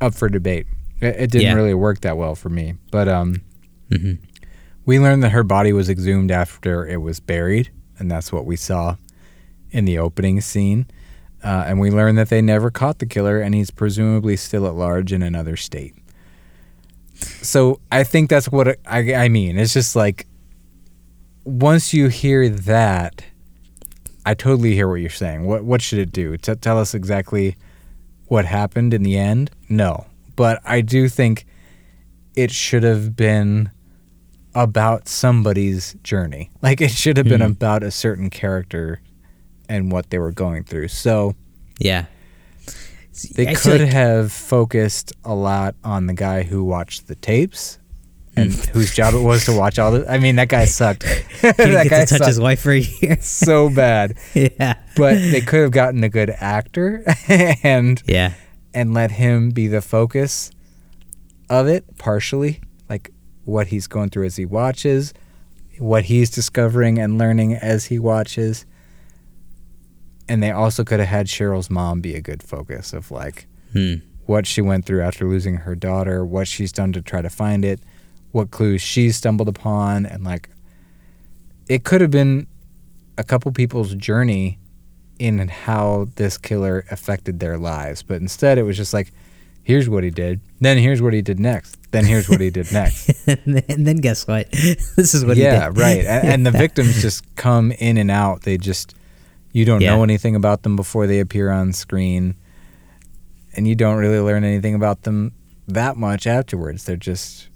Up for debate. It, it didn't Yeah. really work that well for me. But um, Mhm. We learned that her body was exhumed after it was buried, and that's what we saw in the opening scene. Uh, and we learned that they never caught the killer, and he's presumably still at large in another state. So I think that's what I, I mean. It's just like once you hear that, I totally hear what you're saying. What what should it do? T- tell us exactly what happened in the end? No, but I do think it should have been about somebody's journey. Like it should have been Mhm. about a certain character and what they were going through. So yeah they I could like- have focused a lot on the guy who watched the tapes and Mm. whose job it was to watch all the I mean that guy sucked. <laughs> he <laughs> that didn't guy get to touch sucked his wife for a year so bad. <laughs> yeah But they could have gotten a good actor and yeah and let him be the focus of it partially like what he's going through as he watches what he's discovering and learning as he watches and they also could have had cheryl's mom be a good focus of like Hmm. what she went through after losing her daughter what she's done to try to find it what clues she's stumbled upon and like it could have been a couple people's journey in how this killer affected their lives. But instead, it was just like, here's what he did. Then here's what he did next. Then here's what he did next. <laughs> and, then, guess what <laughs> this is what yeah, he did Yeah, right. And, and the <laughs> victims just come in and out. They just, you don't Yeah. know anything about them before they appear on screen. And you don't really learn anything about them that much afterwards. They're just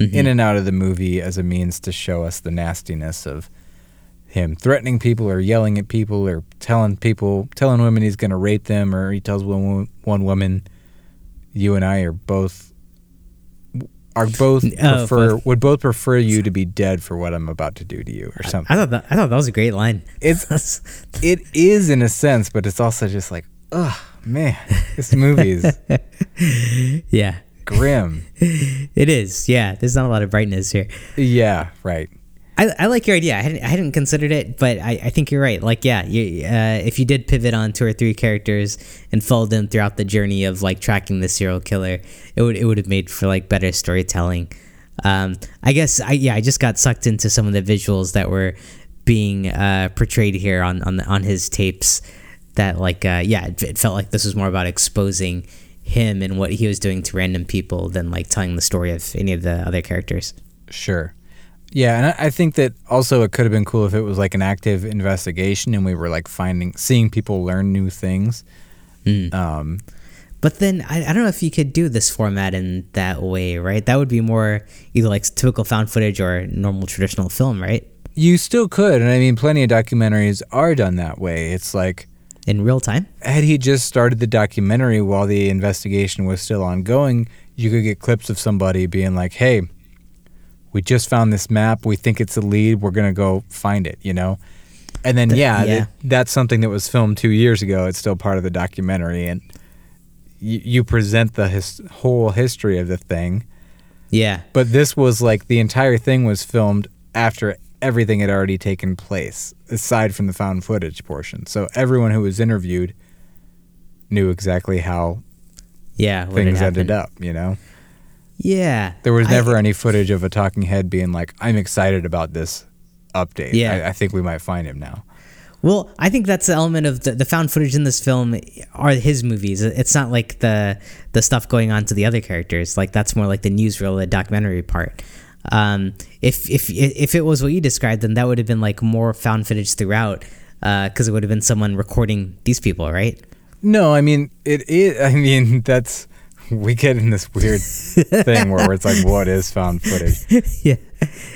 Mhm. in and out of the movie as a means to show us the nastiness of him threatening people or yelling at people or telling people telling women he's going to rape them or he tells one one woman you and I are both are both Oh, prefer both. would both prefer you to be dead for what I'm about to do to you or something. I something. thought that I thought that was a great line. It's <laughs> it is in a sense, but it's also just like, oh man, this movie is <laughs> yeah, grim. <laughs> it is. Yeah, there's not a lot of brightness here. Yeah, right. I, I like your idea. I hadn't, I hadn't considered it, but I, I think you're right. Like, yeah, you, uh, if you did pivot on two or three characters and followed them throughout the journey of like tracking the serial killer, it would it would have made for like better storytelling. Um, I guess I yeah I just got sucked into some of the visuals that were being uh, portrayed here on on on his tapes. That like uh, yeah, it, it felt like this was more about exposing him and what he was doing to random people than like telling the story of any of the other characters. Sure. Yeah, and I think that also it could have been cool if it was like an active investigation and we were like finding, seeing people learn new things. Mm. Um, But then I, I don't know if you could do this format in that way, right? That would be more either like typical found footage or normal traditional film, right? you still could, and I mean, plenty of documentaries are done that way. It's like In real time. had he just started the documentary while the investigation was still ongoing, you could get clips of somebody being like, "Hey, we just found this map. We think it's a lead. We're gonna go find it." You know, and then Th- yeah, yeah. that- that's something that was filmed two years ago. It's still part of the documentary, and you, you present the his, whole history of the thing. Yeah. But this was like the entire thing was filmed after everything had already taken place, aside from the found footage portion. So everyone who was interviewed knew exactly how Yeah. things ended up, you know? Yeah. There was I- never any footage of a talking head being like, I'm excited about this update. Yeah. I, I think we might find him now. Well, I think that's the element of the, the found footage in this film are his movies. It's not like the the stuff going on to the other characters. Like that's more like the newsreel, the documentary part. Um, if if if it was what you described, then that would have been like more found footage throughout, because it would have been someone recording these people, right? No, I mean, it is, I mean, <laughs> that's, we get in this weird <laughs> thing where it's like, what is found footage? <laughs> yeah.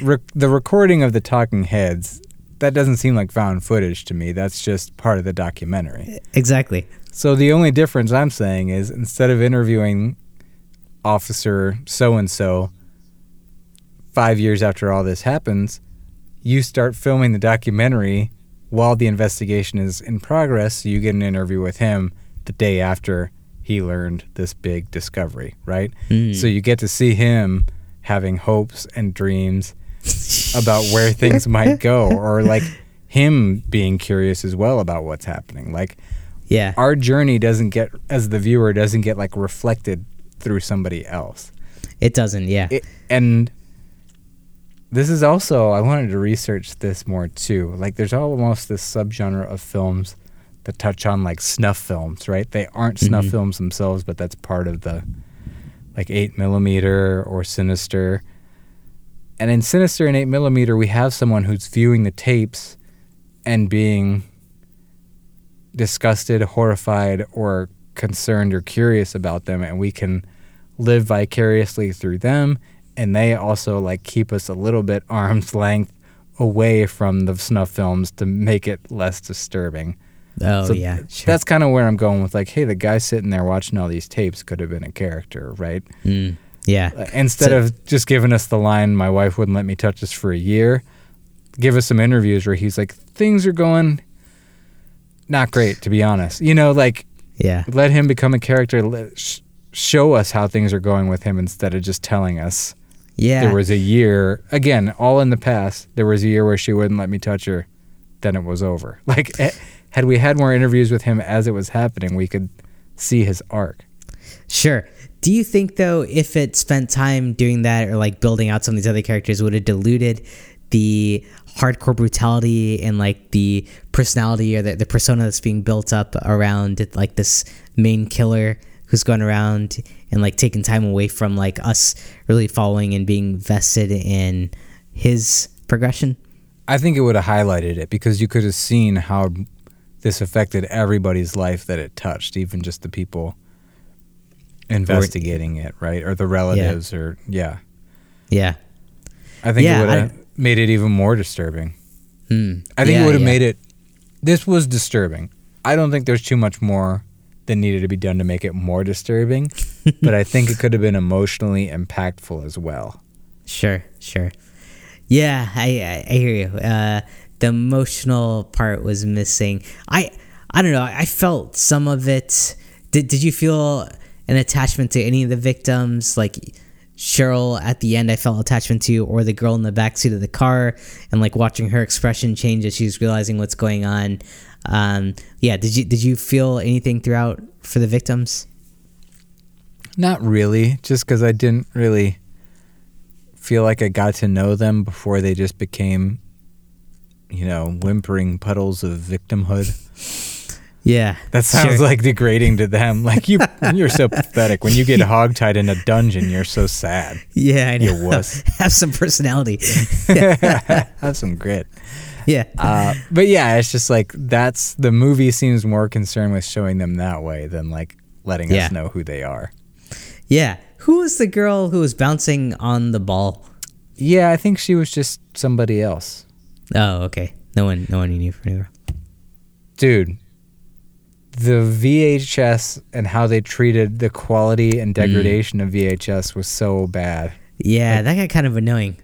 Re- the recording of the talking heads, that doesn't seem like found footage to me. That's just part of the documentary. Exactly. So the only difference I'm saying is instead of interviewing officer so and so, five years after all this happens, you start filming the documentary while the investigation is in progress. So you get an interview with him the day after he learned this big discovery, right? Hmm. So you get to see him having hopes and dreams about where <laughs> things might go, or like him being curious as well about what's happening. Like Yeah. our journey doesn't get, as the viewer, doesn't get like reflected through somebody else. It doesn't. Yeah. It, and this is also I wanted to research this more too. Like there's almost this subgenre of films that touch on like snuff films, right? They aren't snuff Mhm. films themselves, but that's part of the like eight millimeter or sinister. And in Sinister and eight millimeter, we have someone who's viewing the tapes and being disgusted, horrified, or concerned or curious about them, and we can live vicariously through them. And they also like keep us a little bit <laughs> arm's length away from the snuff films to make it less disturbing. Oh So yeah. Sure. That's kind of where I'm going with like, hey, the guy sitting there watching all these tapes could have been a character, right? Mm, yeah. Uh, Instead So- of just giving us the line, my wife wouldn't let me touch this for a year, give us some interviews where he's like, things are going not great, to be honest. You know, like, Yeah. let him become a character, let, sh- show us how things are going with him instead of just telling us. Yeah. There was a year, again, all in the past, there was a year where she wouldn't let me touch her, then it was over. Like, eh, had we had more interviews with him as it was happening, we could see his arc. Sure. Do you think though, if it spent time doing that or like building out some of these other characters, would have diluted the hardcore brutality and like the personality or the, the persona that's being built up around like this main killer who's going around and like taking time away from like us really following and being vested in his progression? I think it would have highlighted it because you could have seen how this affected everybody's life that it touched, even just the people investigating it, right? Or the relatives, or yeah. Yeah. I think Yeah, it would have made it even more disturbing. Hmm. I think Yeah, it would have yeah. made it. This was disturbing. I don't think there's too much more that needed to be done to make it more disturbing, <laughs> but I think it could have been emotionally impactful as well. Sure, sure. Yeah, I I, I hear you. Uh, the emotional part was missing. I I don't know. I felt some of it. Did Did you feel an attachment to any of the victims? Like Cheryl at the end, I felt attachment to, or the girl in the backseat of the car, and like watching her expression change as she's realizing what's going on. Um, yeah. Did you Did you feel anything throughout for the victims? Not really, just because I didn't really feel like I got to know them before they just became, you know, whimpering puddles of victimhood. Yeah, That sounds sure. like degrading to them. <laughs> Like you, you're so pathetic. When you get hogtied in a dungeon, you're so sad. yeah. I know. You wuss. <laughs> Have some personality. <laughs> Have some grit. yeah. Uh, but yeah, it's just like that's the movie seems more concerned with showing them that way than like letting Yeah. us know who they are. Yeah. Who was the girl who was bouncing on the ball? Yeah, I think she was just somebody else. Oh, okay. No one, no one you knew for her. dude the vhs and how they treated the quality and mm. degradation of vhs was so bad Yeah, that got kind of annoying.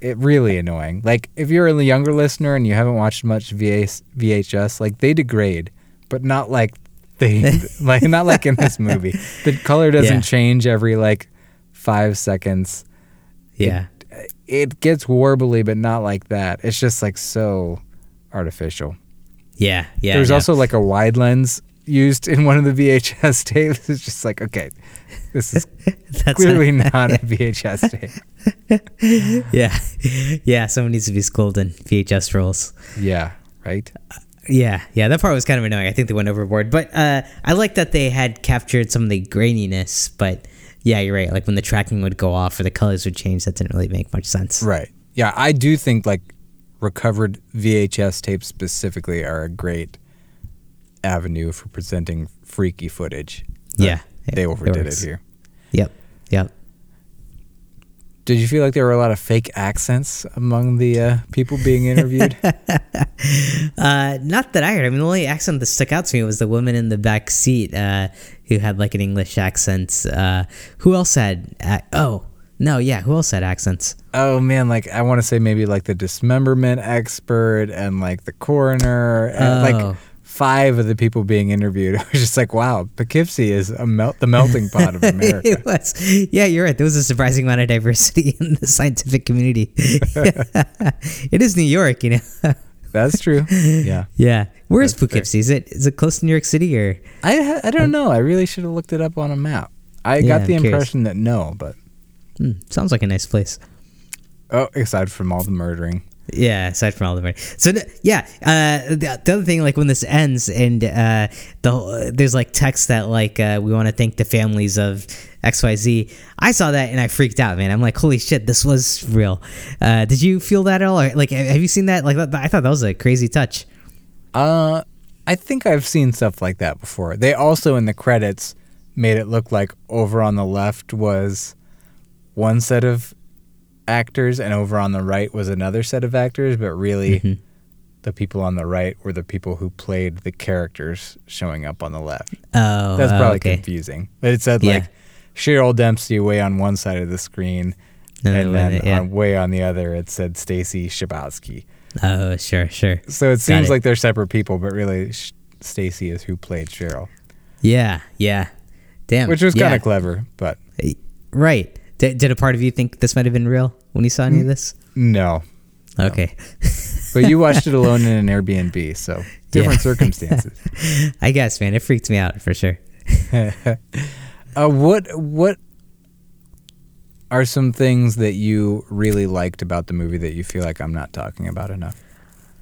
it really annoying like if you're a younger listener and you haven't watched much VHS, vhs like they degrade but not like they <laughs> like not like in this movie the color doesn't Yeah. change every like five seconds Yeah. it gets warbly but not like that it's just like so artificial Yeah. Yeah. There's no. also like a wide lens used in one of the <laughs> VHS tapes. It's just like, okay, this is <laughs> That's clearly <laughs> not a VHS tape. yeah. Yeah. Someone needs to be schooled in VHS roles. Yeah, right? Yeah, yeah, that part was kind of annoying. I think they went overboard, but uh, I like that they had captured some of the graininess. But yeah, you're right. Like when the tracking would go off or the colors would change, that didn't really make much sense. Right. Yeah, I do think like recovered VHS tapes specifically are a great avenue for presenting freaky footage. Yeah, They it overdid it works. here. Yep, yep. Did you feel like there were a lot of fake accents among the uh, people being interviewed? <laughs> uh, not that I heard. I mean, the only accent that stuck out to me was the woman in the back seat uh, who had like an English accent. Uh, who else had? oh, no, yeah. Who else had accents? Oh man, like I want to say maybe like the dismemberment expert and like the coroner and Oh. like five of the people being interviewed. <laughs> It was just like, wow, Poughkeepsie is a melt the melting pot of <laughs> America. it was. Yeah, you're right. There was a surprising amount of diversity <laughs> in the scientific community. it is New York, you know. That's <laughs> true. Yeah. yeah. Where is That's. Poughkeepsie? Is it is it close to New York City or? I ha- I don't know. I really should have looked it up on a map. I Yeah, got the I'm curious. impression that no, but Hmm, sounds like a nice place. oh, aside from all the murdering. Yeah, aside from all the money. So yeah, uh, the, the other thing, like when this ends and uh, the there's like text that like uh, we want to thank the families of X Y Z. I saw that and I freaked out, man. I'm like, holy shit, this was real. Uh, did you feel that at all? Or, like, have you seen that? Like, I thought that was a crazy touch. Uh, I think I've seen stuff like that before. They also in the credits made it look like over on the left was one set of actors and over on the right was another set of actors, but really Mm-hmm. the people on the right were the people who played the characters showing up on the left. Oh, That's oh, probably okay. confusing. But it said Yeah. like Cheryl Dempsey way on one side of the screen And and, then then yeah. on, way on the other it said Stacy Chbosky. Oh, sure, sure. So it seems it. like they're separate people, but really Sh- Stacy is who played Cheryl, Yeah, yeah. Damn. which was yeah. kind of clever. But right. Did, did a part of you think this might have been real when you saw any of this? no, Okay. <laughs> but you watched it alone in an Airbnb, so <laughs> different circumstances. <laughs> I guess, man, it freaked me out for sure. Uh, what what are some things that you really liked about the movie that you feel like I'm not talking about enough?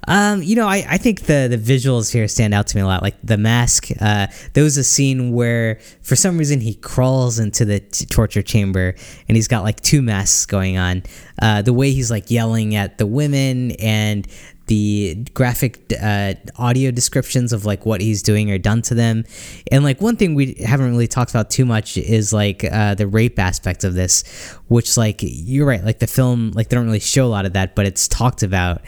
Um, you know, I, I think the the visuals here stand out to me a lot. Like the mask, uh, there was a scene where for some reason he crawls into the t- torture chamber and he's got like two masks going on. Uh, the way he's like yelling at the women and the graphic uh, audio descriptions of like what he's doing or done to them. And like one thing we haven't really talked about too much is like uh, the rape aspect of this, which like you're right, like the film, like they don't really show a lot of that, but it's talked about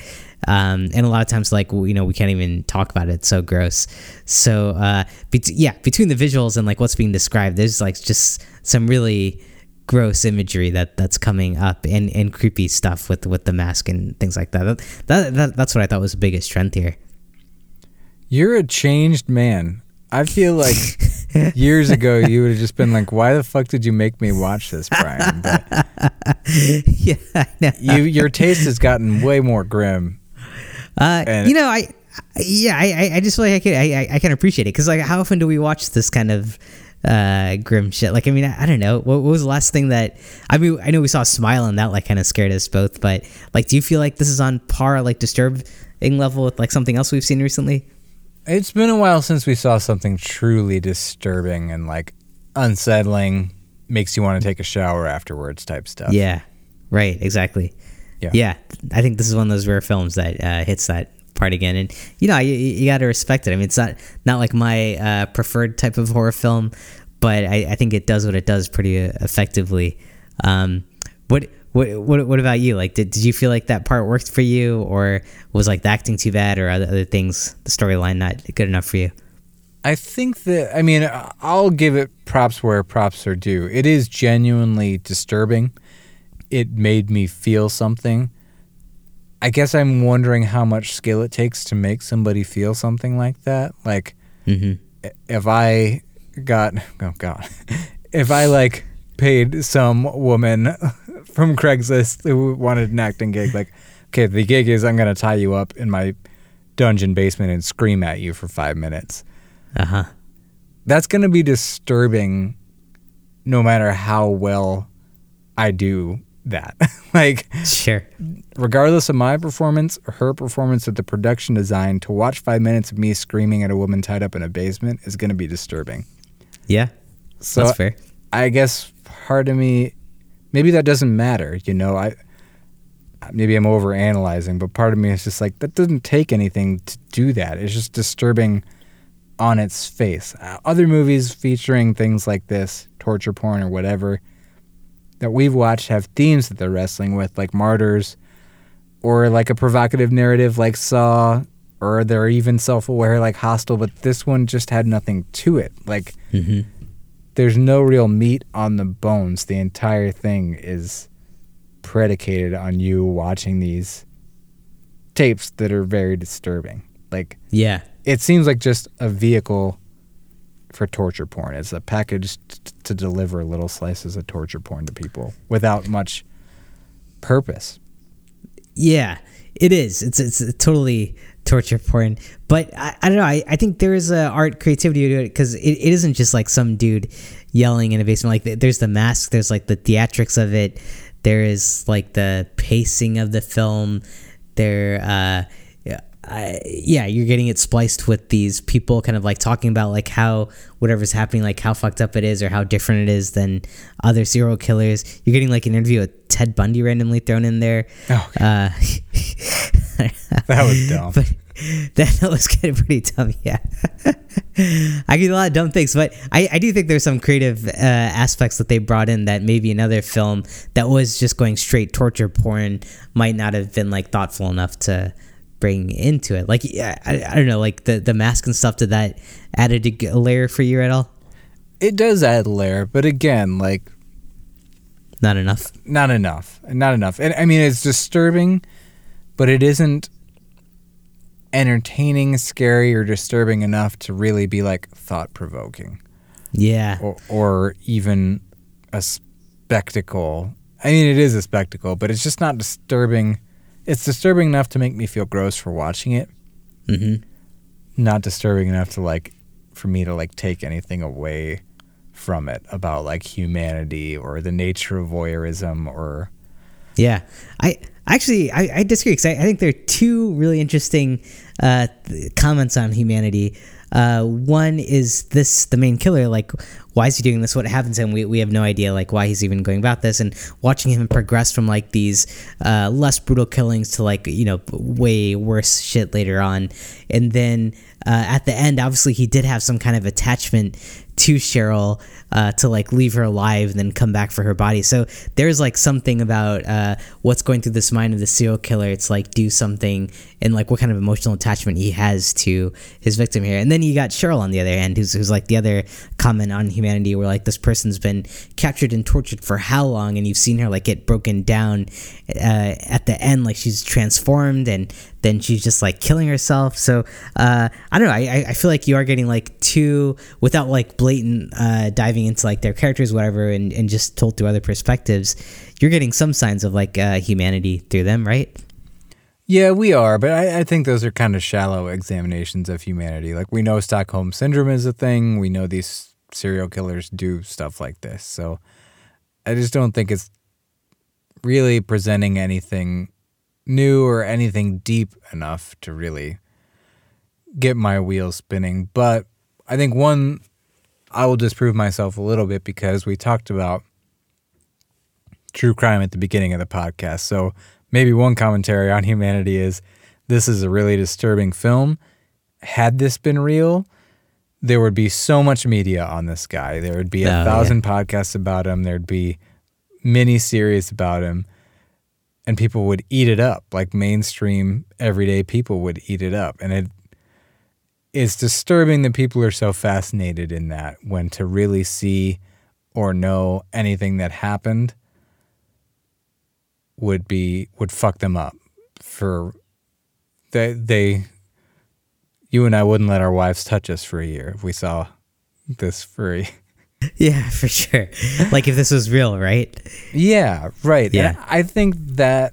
um, and a lot of times like you know we can't even talk about it it's so gross so uh, bet- yeah between the visuals and like what's being described there's like just some really gross imagery that that's coming up and and creepy stuff with with the mask and things like that that, that, that that's what i thought was the biggest trend here You're a changed man. I feel like <laughs> years ago you would have just been like, "Why the fuck did you make me watch this, Brian?" But <laughs> yeah you, your taste has gotten way more grim. Uh, you know, I, yeah, I, I- just feel like I can, I, I- I can appreciate it because like, how often do we watch this kind of uh, grim shit? Like, I mean, I, I don't know. What, what was the last thing that? I mean, I know we saw Smile and that like kind of scared us both, but like, do you feel like this is on par, like disturbing level with like something else we've seen recently? It's been a while since we saw something truly disturbing and like unsettling, makes you want to take a shower afterwards type stuff. Yeah, right, exactly. Yeah. yeah. I think this is one of those rare films that uh, hits that part again, and you know, you, you got to respect it. I mean, it's not not like my uh, preferred type of horror film, but I, I think it does what it does pretty uh, effectively. Um, what what what what about you? Like, did, did you feel like that part worked for you, or was like the acting too bad, or other, other things, the storyline not good enough for you? I think that I mean I'll give it props where props are due. It is genuinely disturbing. It made me feel something. I guess I'm wondering how much skill it takes to make somebody feel something like that. Like Mm-hmm. if I got <laughs> oh god, <laughs> if I like paid some woman <laughs> from Craigslist who wanted an acting gig, like okay, the gig is I'm gonna tie you up in my dungeon basement and scream at you for five minutes Uh huh. that's going to be disturbing no matter how well I do that. <laughs> like, Sure. regardless of my performance or her performance of the production design, to watch five minutes of me screaming at a woman tied up in a basement is going to be disturbing. Yeah. So That's fair. I guess part of me, maybe that doesn't matter. You know, I maybe I'm over analyzing, but part of me is just like that doesn't take anything to do that. It's just disturbing on its face. Uh, other movies featuring things like this, torture porn or whatever, that we've watched have themes that they're wrestling with, like Martyrs, or like a provocative narrative like Saw, or they're even self aware like Hostel, but this one just had nothing to it. Like, Mm-hmm. there's no real meat on the bones. The entire thing is predicated on you watching these tapes that are very disturbing. Like, Yeah. it seems like just a vehicle for torture porn. It's a package t- to deliver little slices of torture porn to people without much purpose. Yeah, it is. It's it's totally torture porn. But I, I don't know. I, I think there is a art creativity to it because it, it isn't just like some dude yelling in a basement. Like there's the mask. There's like the theatrics of it. There is like the pacing of the film. There, uh, I, yeah, you're getting it spliced with these people kind of like talking about like how whatever's happening, like how fucked up it is or how different it is than other serial killers. You're getting like an interview with Ted Bundy randomly thrown in there. Oh, Uh, that was dumb. <laughs> but that was kind of pretty dumb. Yeah, <laughs> I get a lot of dumb things, but I, I do think there's some creative uh, aspects that they brought in that maybe another film that was just going straight torture porn might not have been like thoughtful enough to bring into it. Like, yeah, I, I don't know, like the the mask and stuff. Did that added a layer for you at all? It does add a layer, but again, like Not enough. not enough. Not enough. And I mean, it's disturbing, but it isn't entertaining, scary, or disturbing enough to really be like thought provoking. Yeah, or, or even a spectacle. I mean, it is a spectacle, but it's just not disturbing. It's disturbing enough to make me feel gross for watching it, hmm not disturbing enough to like for me to like take anything away from it about like humanity or the nature of voyeurism or Yeah, I actually I, I disagree because I, I think there are two really interesting uh, th- comments on humanity. Uh, one is this: the main killer, like, why is he doing this? What happens to him? We, we have no idea, like, why he's even going about this. And watching him progress from like these uh, less brutal killings to like you know way worse shit later on, and then uh, at the end, obviously he did have some kind of attachment to Cheryl uh, to like leave her alive and then come back for her body. So there's like something about uh, what's going through this mind of the serial killer. It's like do something and like what kind of emotional attachment he has to his victim here. And then you got Cheryl on the other end, who's, who's like the other comment on humanity, where like this person's been captured and tortured for how long, and you've seen her like get broken down uh, at the end, like she's transformed and then she's just like killing herself. So uh, I don't know. I, I- feel like you are getting like two without like blatant uh, diving into like their characters, whatever, and, and just told through other perspectives. You're getting some signs of like uh, humanity through them, right? Yeah we are but I, I think those are kind of shallow examinations of humanity like we know stockholm syndrome is a thing we know these serial killers do stuff like this so i just don't think it's really presenting anything new or anything deep enough to really get my wheels spinning. But I think one, I will disprove myself a little bit because we talked about true crime at the beginning of the podcast. So maybe one commentary on humanity is this is a really disturbing film. Had this been real, there would be so much media on this guy. There would be a Oh, yeah. thousand podcasts about him. There'd be mini series about him and people would eat it up like mainstream everyday people would eat it up and it it's disturbing that people are so fascinated in that when to really see or know anything that happened would be would fuck them up for they they you and I wouldn't let our wives touch us for a year if we saw this free. <laughs> Yeah, for sure. like if this was real, right? Yeah, right. Yeah. And I think that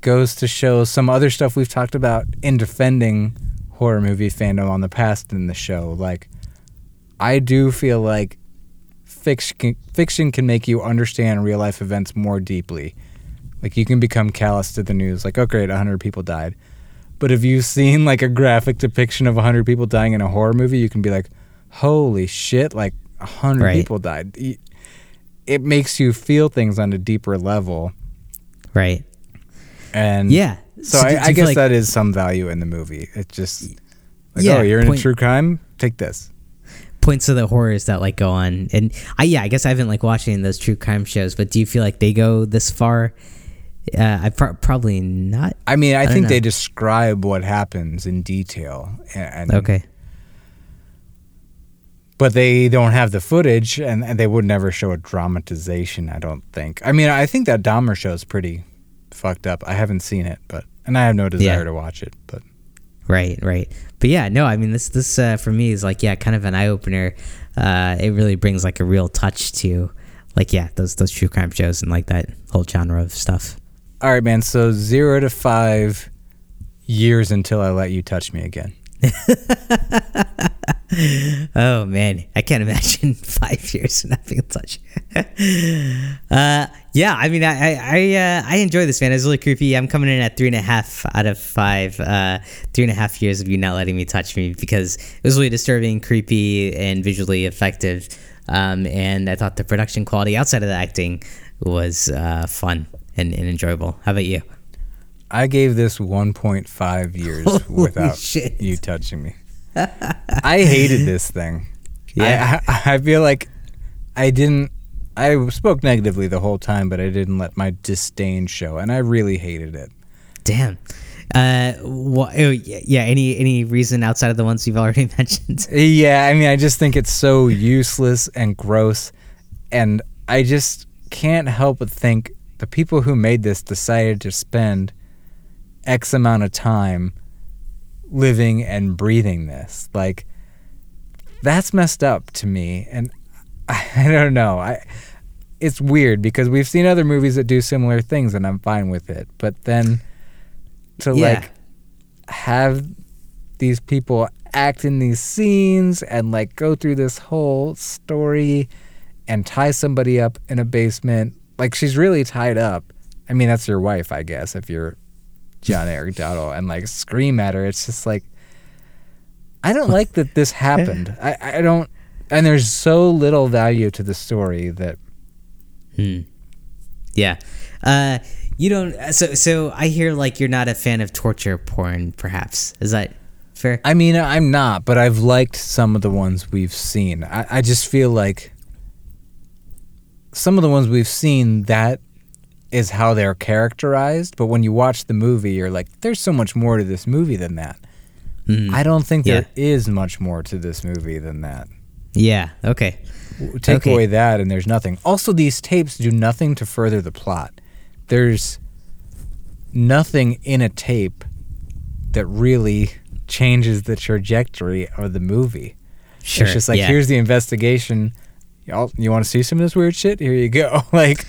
goes to show some other stuff we've talked about in defending horror movie fandom on the past in the show. Like, I do feel like fiction fiction can make you understand real life events more deeply. Like, you can become callous to the news. Like, oh great, hundred people died. But if you've seen like a graphic depiction of hundred people dying in a horror movie, you can be like, holy shit, like hundred Right. people died. It makes you feel things on a deeper level. Right. And Yeah. so, do I, I guess like- that is some value in the movie. It's just like, Yeah, oh, you're in point- a true crime? Take this. Points of the horrors that like go on. And I yeah, I guess I haven't like watched any of those true crime shows, but do you feel like they go this far? Uh, I pro- probably not. I mean, I, don't think know. they describe what happens in detail, and, and Okay. but they don't have the footage, and, and they would never show a dramatization. I don't think. I mean, I think that Dahmer show is pretty fucked up. I haven't seen it, but and I have no desire Yeah. to watch it. But Right, right. But yeah, no, I mean this this uh, for me is like yeah, kind of an eye opener. Uh, it really brings like a real touch to like yeah, those those true crime shows and like that whole genre of stuff. all right, man. So zero to five years until I let you touch me again. <laughs> <laughs> Oh man, I can't imagine <laughs> five years not being in touch. <laughs> uh, yeah, I mean, I I I, uh, I enjoy this man. It's really creepy. I'm coming in at three and a half out of five. Uh, three and a half years of you not letting me touch me because it was really disturbing, creepy, and visually effective. Um, and I thought the production quality outside of the acting was uh, fun and, and enjoyable. How about you? I gave this 1.5 years Holy without shit. you touching me. <laughs> I hated this thing. Yeah. I, I, feel like I didn't. I spoke negatively the whole time, but I didn't let my disdain show, and I really hated it. Damn. Uh, wha- oh, yeah. Any any reason outside of the ones you've already <laughs> mentioned? Yeah, I mean, I just think it's so useless and gross, and I just can't help but think the people who made this decided to spend X amount of time living and breathing this. Like, that's messed up to me, and <laughs> I, don't know. I it's weird because we've seen other movies that do similar things, and I'm fine with it. But then to Yeah. like have these people act in these scenes and like go through this whole story and tie somebody up in a basement. Like she's really tied up. I mean, that's your wife, I guess, if you're John Erick Dowdle, and like scream at her. It's just like I don't like that this <laughs> happened. I, I don't and there's so little value to the story that Hmm. Yeah. Uh, you don't. So so I hear like you're not a fan of torture porn. Perhaps is that fair? I mean, I'm not, but I've liked some of the ones we've seen. I, I just feel like some of the ones we've seen, that is how they're characterized. But when you watch the movie, you're like, there's so much more to this movie than that. Mhm. I don't think Yeah. there is much more to this movie than that. Yeah. Okay. Take Okay. away that, and there's nothing. Also, these tapes do nothing to further the plot. There's nothing in a tape that really changes the trajectory of the movie. Sure. It's just like yeah. here's the investigation. Y'all, you want to see some of this weird shit? Here you go. <laughs> like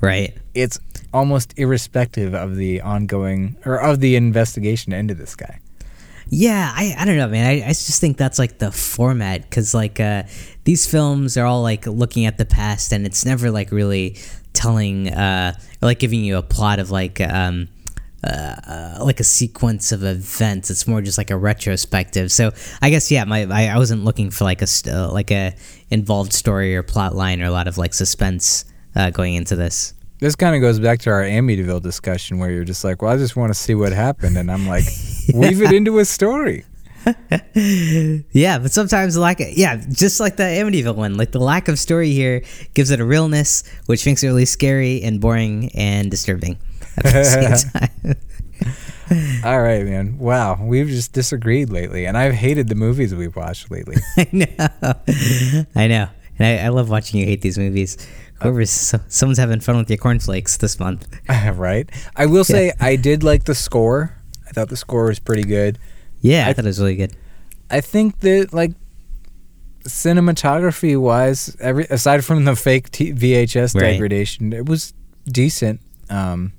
right. it's almost irrespective of the ongoing or of the investigation into this guy. Yeah, I, I don't know, man. I, I just think that's like the format because like uh, these films are all like looking at the past and it's never like really telling uh, or like giving you a plot of like um, uh, uh, like a sequence of events. It's more just like a retrospective. So I guess yeah, my I, I wasn't looking for like a uh, like a involved story or plot line or a lot of like suspense uh, going into this. This kind of goes back to our Amityville discussion where you're just like, well, I just want to see what happened. And I'm like, <laughs> weave it into a story. <laughs> Yeah, but sometimes the lack of yeah, just like the Amityville one, like the lack of story here gives it a realness, which makes it really scary and boring and disturbing at the same <laughs> time. All right, man. Wow. We've just disagreed lately. And I've hated the movies we've watched lately. I know, I know, and I, I love watching you hate these movies. Whoever's so, someone's having fun with your cornflakes this month. <laughs> right? I will say, I did like the score. I thought the score was pretty good. Yeah, I, I- thought it was really good. I think that, like, cinematography wise, every aside from the fake t- VHS Right. degradation, it was decent. Um,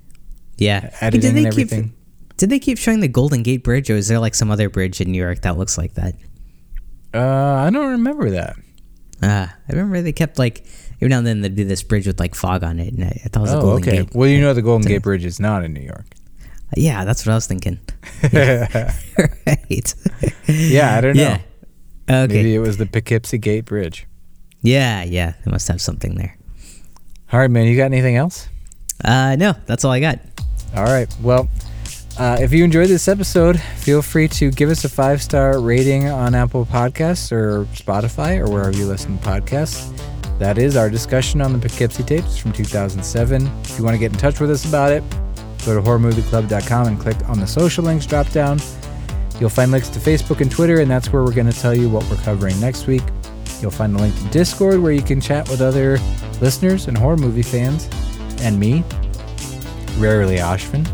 Yeah, editing and keep everything. did they keep showing the Golden Gate Bridge, or is there like some other bridge in New York that looks like that? Uh, I don't remember that. Ah, I remember they kept like every now and then they'd do this bridge with like fog on it, and I, I thought it was the Oh, Golden okay. Gate. Well, you know the Golden Gate Bridge is not in New York. Yeah, that's what I was thinking. yeah, <laughs> <laughs> right. <laughs> Yeah, I don't know. Yeah. Okay. Maybe it was the Poughkeepsie Gate Bridge. Yeah, yeah. They must have something there. All right, man. You got anything else? Uh, no, that's all I got. All right. Well, Uh, if you enjoyed this episode, feel free to give us a five star rating on Apple Podcasts or Spotify or wherever you listen to podcasts. That is our discussion on the Poughkeepsie tapes from 2007. If you want to get in touch with us about it, go to horrormovieclub.com and click on the social links drop down. You'll find links to Facebook and Twitter, and that's where we're going to tell you what we're covering next week. You'll find a link to Discord where you can chat with other listeners and horror movie fans, and me, rarely Ashvin.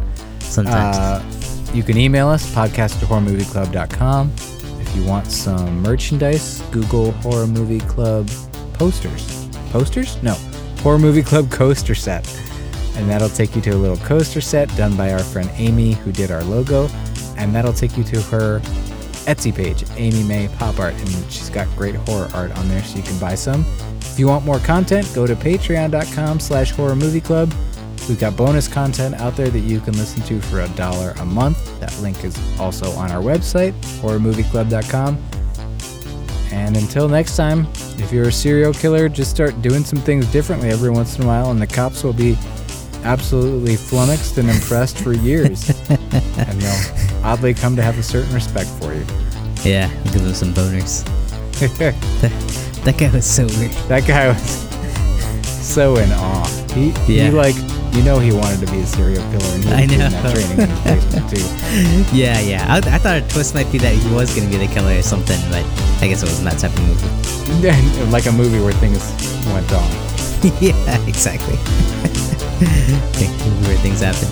Sometimes. Uh, you can email us, podcast at horrormovieclub.com. If you want some merchandise, Google Horror Movie Club posters. Posters? No. Horror Movie Club coaster set. And that'll take you to a little coaster set done by our friend Amy, who did our logo. And that'll take you to her Etsy page, Amy May Pop Art. And she's got great horror art on there, so you can buy some. If you want more content, go to patreon.com slash horror movie club. We've got bonus content out there that you can listen to for a dollar a month. That link is also on our website, horrormovieclub.com. And until next time, if you're a serial killer, just start doing some things differently every once in a while, and the cops will be absolutely flummoxed and impressed for years. <laughs> and they'll oddly come to have a certain respect for you. yeah, give them some boners. That, <laughs> that guy was so weird. that guy was so in awe. He, Yeah. he like, you know, he wanted to be a serial killer, and he I know. that training in his basement too. <laughs> Yeah, yeah. I, I thought a twist might be that he was going to be the killer or something, but I guess it wasn't that type of movie. <laughs> like a movie where things went wrong. <laughs> yeah, exactly. where things happen.